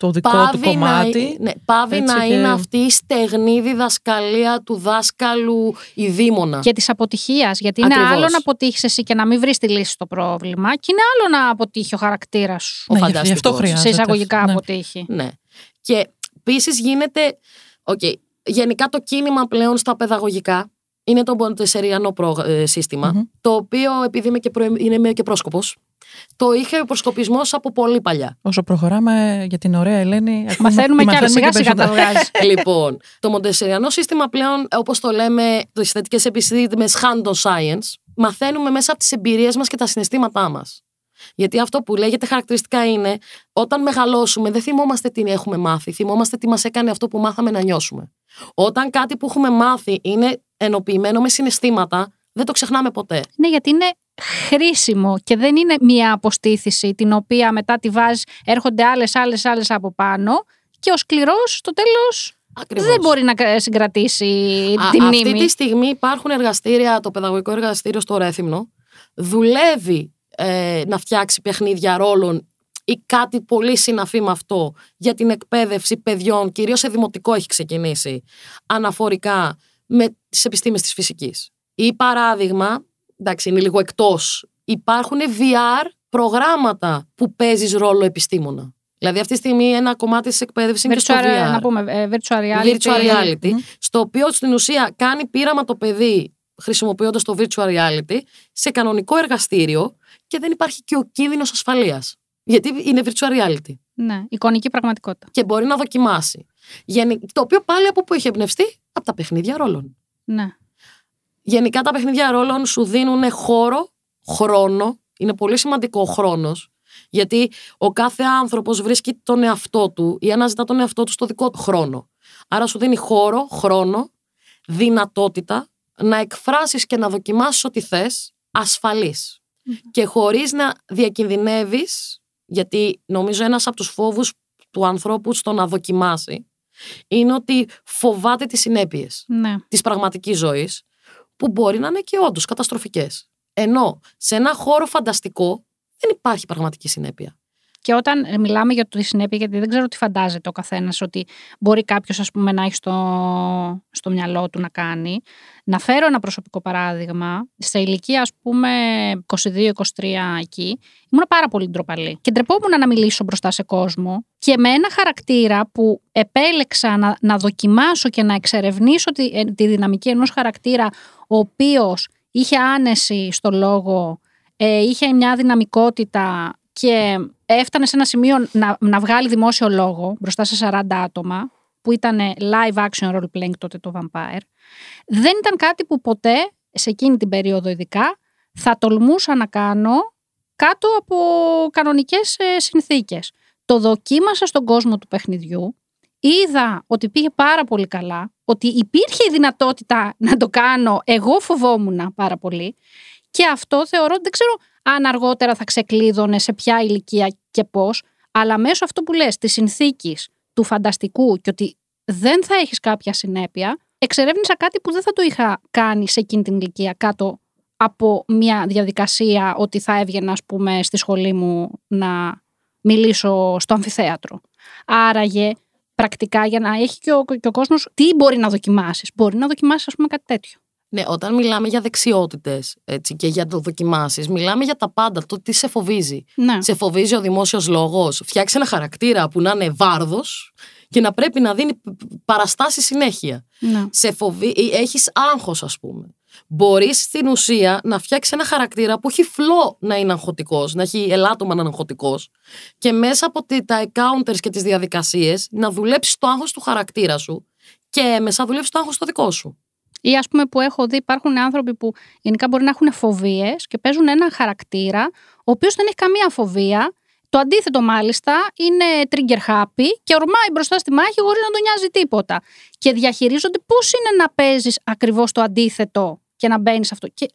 το δικό του να, κομμάτι. ναι, πάβει έτσι να και- είναι αυτή η στεγνή διδασκαλία του δάσκαλου η δήμονα. και της αποτυχίας. Γιατί είναι Ακριβώς. άλλο να αποτύχεις εσύ και να μην βρεις τη λύση στο πρόβλημα, και είναι άλλο να αποτύχει ο χαρακτήρας σου. Ο Ναι, γι' αυτό φανταστικός. χρειάζεται. Σε εισαγωγικά Ναι. αποτύχει. Ναι. Και επίσης γίνεται. οκ, γενικά το κίνημα πλέον στα παιδαγωγικά είναι το μοντεσσοριανό πρό- ε, σύστημα Μμμ. το οποίο επειδή είμαι και, προ, είμαι και πρόσκοπος, το είχε ο προσκοπισμός από πολύ παλιά. Όσο προχωράμε για την ωραία Ελένη. ακούμε- Μαθαίνουμε κι άλλο. μαθαίνουμε Σιγά σιγά τα περισσότερα. βγάζει. λοιπόν, το μοντεσεριανό σύστημα πλέον, όπως το λέμε, το θετικές επιστήμες hand science, μαθαίνουμε μέσα από τις εμπειρίες μας και τα συναισθήματά μας. Γιατί αυτό που λέγεται χαρακτηριστικά είναι, όταν μεγαλώσουμε δεν θυμόμαστε τι έχουμε μάθει, θυμόμαστε τι μας έκανε αυτό που μάθαμε να νιώσουμε. Όταν κάτι που έχουμε μάθει είναι ενοποιημένο με συναισθήματα, δεν το ξεχνάμε ποτέ. Ναι, γιατί είναι χρήσιμο και δεν είναι μία αποστήθηση την οποία μετά τη βάζεις, έρχονται άλλες, άλλες, άλλες από πάνω και ο σκληρός στο τέλος Ακριβώς. δεν μπορεί να κα- συγκρατήσει Α, τη Αυτή μνήμη. τη στιγμή υπάρχουν εργαστήρια, το παιδαγωγικό εργαστήριο στο Ρέθυμνο, δουλεύει ε, να φτιάξει παιχνίδια ρόλων ή κάτι πολύ συναφή με αυτό για την εκπαίδευση παιδιών, κυρίως σε δημοτικό έχει ξεκινήσει, αναφορικά με τις επιστήμες της φυσικής. Ή παράδειγμα, εντάξει είναι λίγο εκτός, υπάρχουν VR προγράμματα που παίζεις ρόλο επιστήμονα. Δηλαδή αυτή τη στιγμή ένα κομμάτι της εκπαίδευσης είναι και στο Virtual, VR να πούμε, ε, virtual reality. virtual reality, στο οποίο στην ουσία κάνει πείραμα το παιδί χρησιμοποιώντας το virtual reality σε κανονικό εργαστήριο και δεν υπάρχει και ο κίνδυνος ασφαλείας. Γιατί είναι virtual reality Ναι, εικονική πραγματικότητα. και μπορεί να δοκιμάσει. Γενι- Το οποίο πάλι από πού έχει εμπνευστεί; Από τα παιχνίδια ρόλων. Ναι. Γενικά τα παιχνίδια ρόλων σου δίνουν χώρο, χρόνο. Είναι πολύ σημαντικό ο χρόνος. Γιατί ο κάθε άνθρωπος βρίσκει τον εαυτό του ή αναζητά τον εαυτό του στο δικό του χρόνο. Άρα σου δίνει χώρο, χρόνο, δυνατότητα να εκφράσεις και να δοκιμάσεις ό,τι θες ασφαλής. Και χωρίς να διακινδυνεύεις, γιατί νομίζω ένας από τους φόβους του ανθρώπου στο να δοκιμάσει είναι ότι φοβάται τις συνέπειες ναι. της πραγματικής ζωής που μπορεί να είναι και όντως καταστροφικές. Ενώ σε ένα χώρο φανταστικό δεν υπάρχει πραγματική συνέπεια. Και όταν ε, μιλάμε για τη συνέπεια, γιατί δεν ξέρω τι φαντάζεται ο καθένας, ότι μπορεί κάποιος να έχει στο, στο μυαλό του να κάνει. Να φέρω ένα προσωπικό παράδειγμα. Σε ηλικία, ας πούμε, 22-23 εκεί, ήμουν πάρα πολύ ντροπαλή. Και ντρεπόμουν να μιλήσω μπροστά σε κόσμο. Και με ένα χαρακτήρα που επέλεξα να, να δοκιμάσω και να εξερευνήσω τη, ε, τη δυναμική ενός χαρακτήρα, ο οποίος είχε άνεση στο λόγο, ε, είχε μια δυναμικότητα και έφτανε σε ένα σημείο να, να βγάλει δημόσιο λόγο μπροστά σε 40 άτομα, που ήταν live action role playing τότε το Vampire, δεν ήταν κάτι που ποτέ, σε εκείνη την περίοδο ειδικά, θα τολμούσα να κάνω κάτω από κανονικές ε, συνθήκες. Το δοκίμασα στον κόσμο του παιχνιδιού, είδα ότι πήγε πάρα πολύ καλά, ότι υπήρχε η δυνατότητα να το κάνω, εγώ φοβόμουν πάρα πολύ και αυτό θεωρώ, δεν ξέρω αν αργότερα θα ξεκλείδωνε σε ποια ηλικία και πώς, αλλά μέσω αυτό που λες, της συνθήκης, του φανταστικού και ότι δεν θα έχεις κάποια συνέπεια, εξερεύνησα κάτι που δεν θα το είχα κάνει σε εκείνη την ηλικία κάτω από μια διαδικασία ότι θα έβγαινα, ας πούμε, στη σχολή μου να μιλήσω στο αμφιθέατρο. Άραγε, πρακτικά, για να έχει και ο, και ο κόσμος τι μπορεί να δοκιμάσεις. Μπορεί να δοκιμάσεις, ας πούμε, κάτι τέτοιο. Ναι, όταν μιλάμε για δεξιότητες και για το δοκιμάσεις, μιλάμε για τα πάντα. Το τι σε φοβίζει. Ναι. Σε φοβίζει ο δημόσιος λόγος. Φτιάξει ένα χαρακτήρα που να είναι βάρδος και να πρέπει να δίνει παραστάσεις συνέχεια. Ναι. Σε φοβεί, έχεις άγχος ας πούμε. Μπορείς στην ουσία να φτιάξεις ένα χαρακτήρα που έχει φλό να είναι αγχωτικός, να έχει ελάττωμα να είναι αγχωτικός και μέσα από τη- τα encounters και τις διαδικασίες να δουλέψεις το άγχος του χαρακτήρα σου και μέσα δουλεύεις το άγχος το δικό σου. Ή ας πούμε που έχω δει υπάρχουν άνθρωποι που γενικά μπορεί να έχουν φοβίες και παίζουν έναν χαρακτήρα ο οποίος δεν έχει καμία φοβία. Το αντίθετο μάλιστα είναι trigger happy και ορμάει μπροστά στη μάχη χωρίς να τον νοιάζει τίποτα. Και διαχειρίζονται πώς είναι να παίζεις ακριβώς το αντίθετο και να μπαίνεις σε αυτό. Και,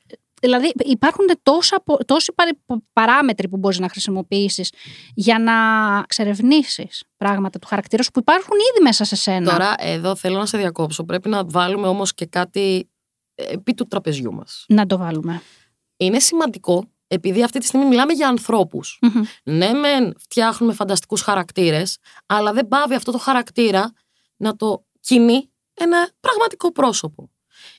δηλαδή υπάρχουν τόσα, πο- τόσοι παρα- παράμετροι που μπορείς να χρησιμοποιήσεις για να εξερευνήσει πράγματα του χαρακτήρα σου που υπάρχουν ήδη μέσα σε σένα. Τώρα εδώ θέλω να σε διακόψω. Πρέπει να βάλουμε όμως και κάτι επί του τραπεζιού μας. Να το βάλουμε. Είναι σημαντικό επειδή αυτή τη στιγμή μιλάμε για ανθρώπους. Μμμ. Ναι, μεν φτιάχνουμε φανταστικούς χαρακτήρες, αλλά δεν πάβει αυτό το χαρακτήρα να το κινεί ένα πραγματικό πρόσωπο.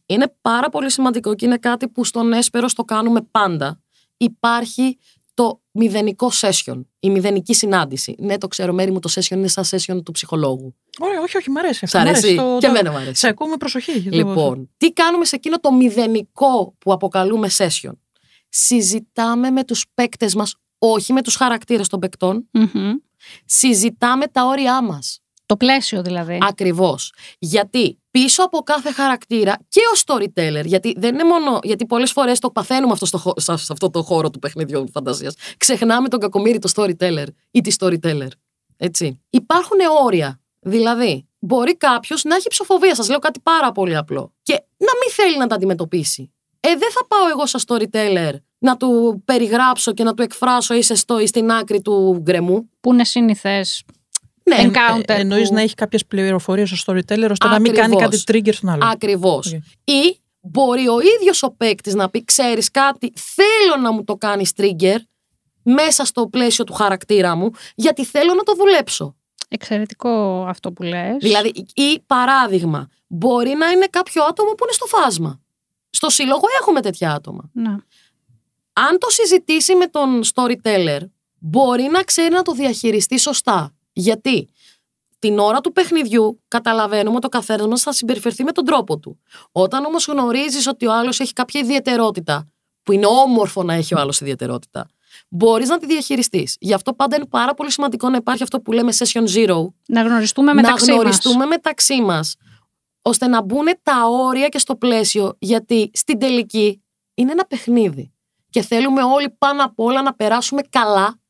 Είναι πάρα πολύ σημαντικό και είναι κάτι που στον Έσπερος το κάνουμε πάντα. Υπάρχει το μηδενικό session, η μηδενική συνάντηση. Ναι, το ξέρω, μέρη μου το session είναι σαν session του ψυχολόγου. Ωραία, όχι, όχι, μ' αρέσει. Σ' αυτό, μ' αρέσει, το- και το- εμένα μου αρέσει. Σε ακούω με προσοχή. Λοιπόν, τι κάνουμε σε εκείνο το μηδενικό που αποκαλούμε session; Συζητάμε με τους παίκτες μας, όχι με τους χαρακτήρες των παικτών, Μμμ. συζητάμε τα όρια μας. Το πλαίσιο δηλαδή. Ακριβώς. Γιατί πίσω από κάθε χαρακτήρα και ο storyteller, γιατί δεν είναι μόνο, γιατί πολλές φορές το παθαίνουμε αυτό στο, χω- σε αυτό το χώρο του παιχνιδιού φαντασίας, ξεχνάμε τον κακομύρι το storyteller ή τη storyteller. Έτσι. Υπάρχουν όρια. Δηλαδή, μπορεί κάποιος να έχει υψοφοβία. Σας λέω κάτι πάρα πολύ απλό. Και να μην θέλει να τα αντιμετωπίσει. Ε, δεν θα πάω εγώ σαν storyteller να του περιγράψω και να του εκφράσω είσαι στο, στην άκρη του γκρεμού. Που είναι σύνηθες. Ναι, Encounter Ε, Εννοείς που- να έχει κάποιες πληροφορίες ο storyteller ώστε να μην κάνει Ακριβώς. κάτι trigger στον άλλο. Ακριβώς. Οκ. Ή μπορεί ο ίδιος ο παίκτης να πει: Ξέρεις κάτι, θέλω να μου το κάνεις trigger μέσα στο πλαίσιο του χαρακτήρα μου, γιατί θέλω να το δουλέψω. Εξαιρετικό αυτό που λες. Δηλαδή, ή παράδειγμα, μπορεί να είναι κάποιο άτομο που είναι στο φάσμα. Στο σύλλογο έχουμε τέτοια άτομα. Ναι. Αν το συζητήσει με τον storyteller, μπορεί να ξέρει να το διαχειριστεί σωστά. Γιατί την ώρα του παιχνιδιού καταλαβαίνουμε ότι ο καθένας μας θα συμπεριφερθεί με τον τρόπο του. Όταν όμως γνωρίζεις ότι ο άλλος έχει κάποια ιδιαιτερότητα, που είναι όμορφο να έχει ο άλλος ιδιαιτερότητα, μπορείς να τη διαχειριστείς. Γι' αυτό πάντα είναι πάρα πολύ σημαντικό να υπάρχει αυτό που λέμε session zero, Να γνωριστούμε μεταξύ να μας. γνωριστούμε μεταξύ μας, ώστε να μπουν τα όρια και στο πλαίσιο, γιατί στην τελική είναι ένα παιχνίδι. Και θέλουμε όλοι πάνω απ' όλα να περάσουμε καλά.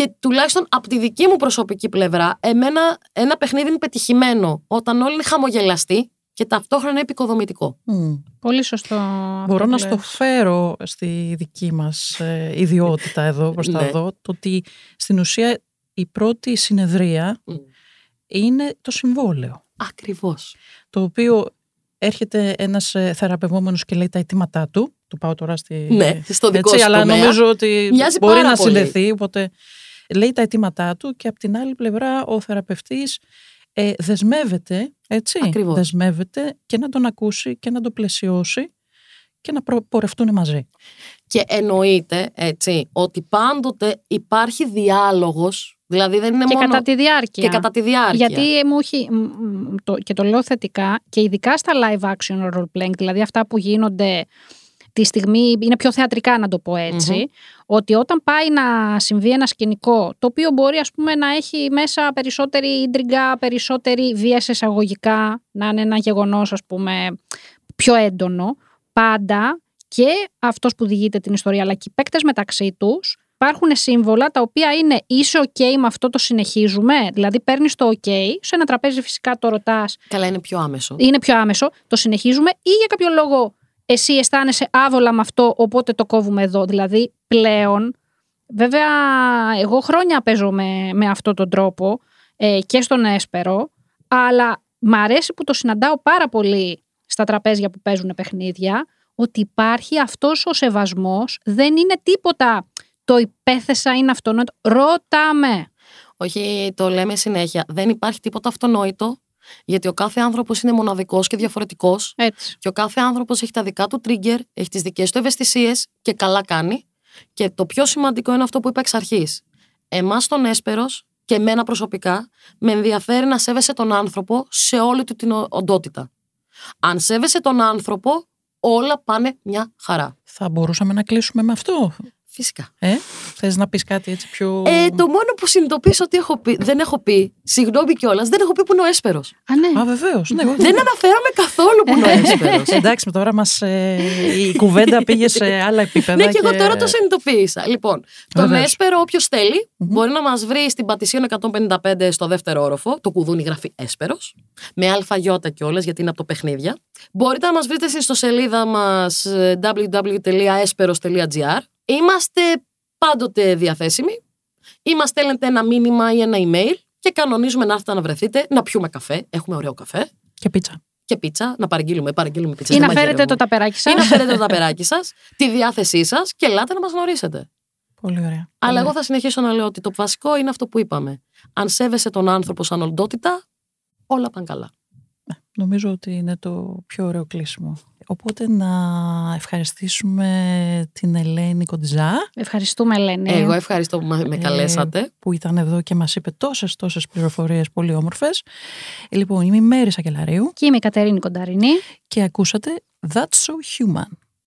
Και τουλάχιστον από τη δική μου προσωπική πλευρά, εμένα ένα παιχνίδι είναι πετυχημένο όταν όλοι είναι χαμογελαστοί και ταυτόχρονα είναι επικοδομητικό. Μμ. Πολύ σωστό. αυτό Μπορώ που να λες. στο φέρω στη δική μας ε, ιδιότητα εδώ μπροστά Ναι. εδώ, το ότι στην ουσία η πρώτη συνεδρία Μμ. είναι το συμβόλαιο, Ακριβώς. το οποίο έρχεται ένας ε, θεραπευόμενος και λέει τα αιτήματά του, του πάω τώρα στη... Ναι, στο δικό έτσι, σου αλλά τομέα. νομίζω ότι Μοιάζει μπορεί πάρα να πολύ. συνδεθεί, οπότε λέει τα αιτήματά του και από την άλλη πλευρά ο θεραπευτής ε, δεσμεύεται, έτσι, Ακριβώς. δεσμεύεται και να τον ακούσει και να τον πλαισιώσει και να προ- πορευτούν μαζί. Και εννοείται, έτσι, ότι πάντοτε υπάρχει διάλογος, δηλαδή δεν είναι Και μόνο... κατά τη διάρκεια. και κατά τη διάρκεια. Γιατί μου έχει, μ, μ, το, και το λέω θετικά, και ειδικά στα live action role playing, δηλαδή αυτά που γίνονται τη στιγμή, είναι πιο θεατρικά να το πω ετσι ότι όταν πάει να συμβεί ένα σκηνικό, το οποίο μπορεί ας πούμε να έχει μέσα περισσότερη ίντριγκα, περισσότερη βία σε εισαγωγικά, να είναι ένα γεγονός ας πούμε πιο έντονο, πάντα και αυτός που διηγείται την ιστορία, αλλά και οι παίκτες μεταξύ τους, υπάρχουν σύμβολα τα οποία είναι είσαι ok με αυτό το συνεχίζουμε. Δηλαδή παίρνεις το ok, σε ένα τραπέζι φυσικά το ρωτάς. Καλά, είναι πιο άμεσο. Είναι πιο άμεσο, το συνεχίζουμε ή για κάποιο λόγο εσύ αισθάνεσαι άβολα με αυτό, οπότε το κόβουμε εδώ. Δηλαδή πλέον, βέβαια, εγώ χρόνια παίζω με, με αυτόν τον τρόπο ε, και στον Έσπερο, αλλά μ' αρέσει που το συναντάω πάρα πολύ στα τραπέζια που παίζουν παιχνίδια, ότι υπάρχει αυτός ο σεβασμός, δεν είναι τίποτα το υπέθεσα είναι αυτονόητο. Ρωτάμε. Όχι, το λέμε συνέχεια. Δεν υπάρχει τίποτα αυτονόητο, γιατί ο κάθε άνθρωπος είναι μοναδικός και διαφορετικός. Και ο κάθε άνθρωπος έχει τα δικά του trigger, έχει τις δικές του ευαισθησίες και καλά κάνει. Και το πιο σημαντικό είναι αυτό που είπα εξ αρχής. Εμάς τον Έσπερος και εμένα προσωπικά με ενδιαφέρει να σέβεσαι τον άνθρωπο σε όλη του την οντότητα. Αν σέβεσαι τον άνθρωπο, όλα πάνε μια χαρά. Θα μπορούσαμε να κλείσουμε με αυτό. Φυσικά. Ε, Θες να πεις κάτι έτσι πιο. Ε, το μόνο που συνειδητοποίησα ότι έχω πει, δεν έχω πει, συγγνώμη κιόλας, δεν έχω πει που είναι ο έσπερος. Α, ναι. Α, βεβαίως. Ναι, δεν αναφέραμε καθόλου που είναι ο έσπερος. Εντάξει, με τώρα μας, ε, η κουβέντα πήγε σε άλλα επίπεδα. ναι, και, εγώ τώρα το συνειδητοποίησα. Λοιπόν, τον έσπερο, όποιος μπορεί να μας βρει στην Πατησίων 155 στο δεύτερο όροφο. Το κουδούνι γράφει έσπερος. Με αλφαγιώτα κιόλας, γιατί είναι από το παιχνίδια. Μπορείτε να μας βρείτε στην ιστοσελίδα μας ε, www.esperos.gr Είμαστε πάντοτε διαθέσιμοι ή μα στέλνετε ένα μήνυμα ή ένα email και κανονίζουμε να έρθετε να βρεθείτε, να πιούμε καφέ. Έχουμε ωραίο καφέ. Και πίτσα. Και πίτσα, να παραγγείλουμε, παραγγείλουμε πίτσα. Ή να φέρετε το ταπεράκι σα. Ή να φέρετε το ταπεράκι σας, τη διάθεσή σας και ελάτε να μας γνωρίσετε. Πολύ ωραία. Αλλά εγώ θα συνεχίσω να λέω ότι το βασικό είναι αυτό που είπαμε. Αν σέβεσαι τον άνθρωπο σαν οντότητα, όλα πάνε καλά. Ναι, νομίζω ότι είναι το πιο ωραίο κλείσιμο. Οπότε να ευχαριστήσουμε την Ελένη Κοντζά. Ευχαριστούμε Ελένη. Εγώ ευχαριστώ που με καλέσατε. που ήταν εδώ και μας είπε τόσες τόσες πληροφορίες πολύ όμορφες. Λοιπόν, είμαι η Μέρη Σακελαρίου. Και είμαι η Κατερίνη Κονταρινή. Και ακούσατε That's So Human.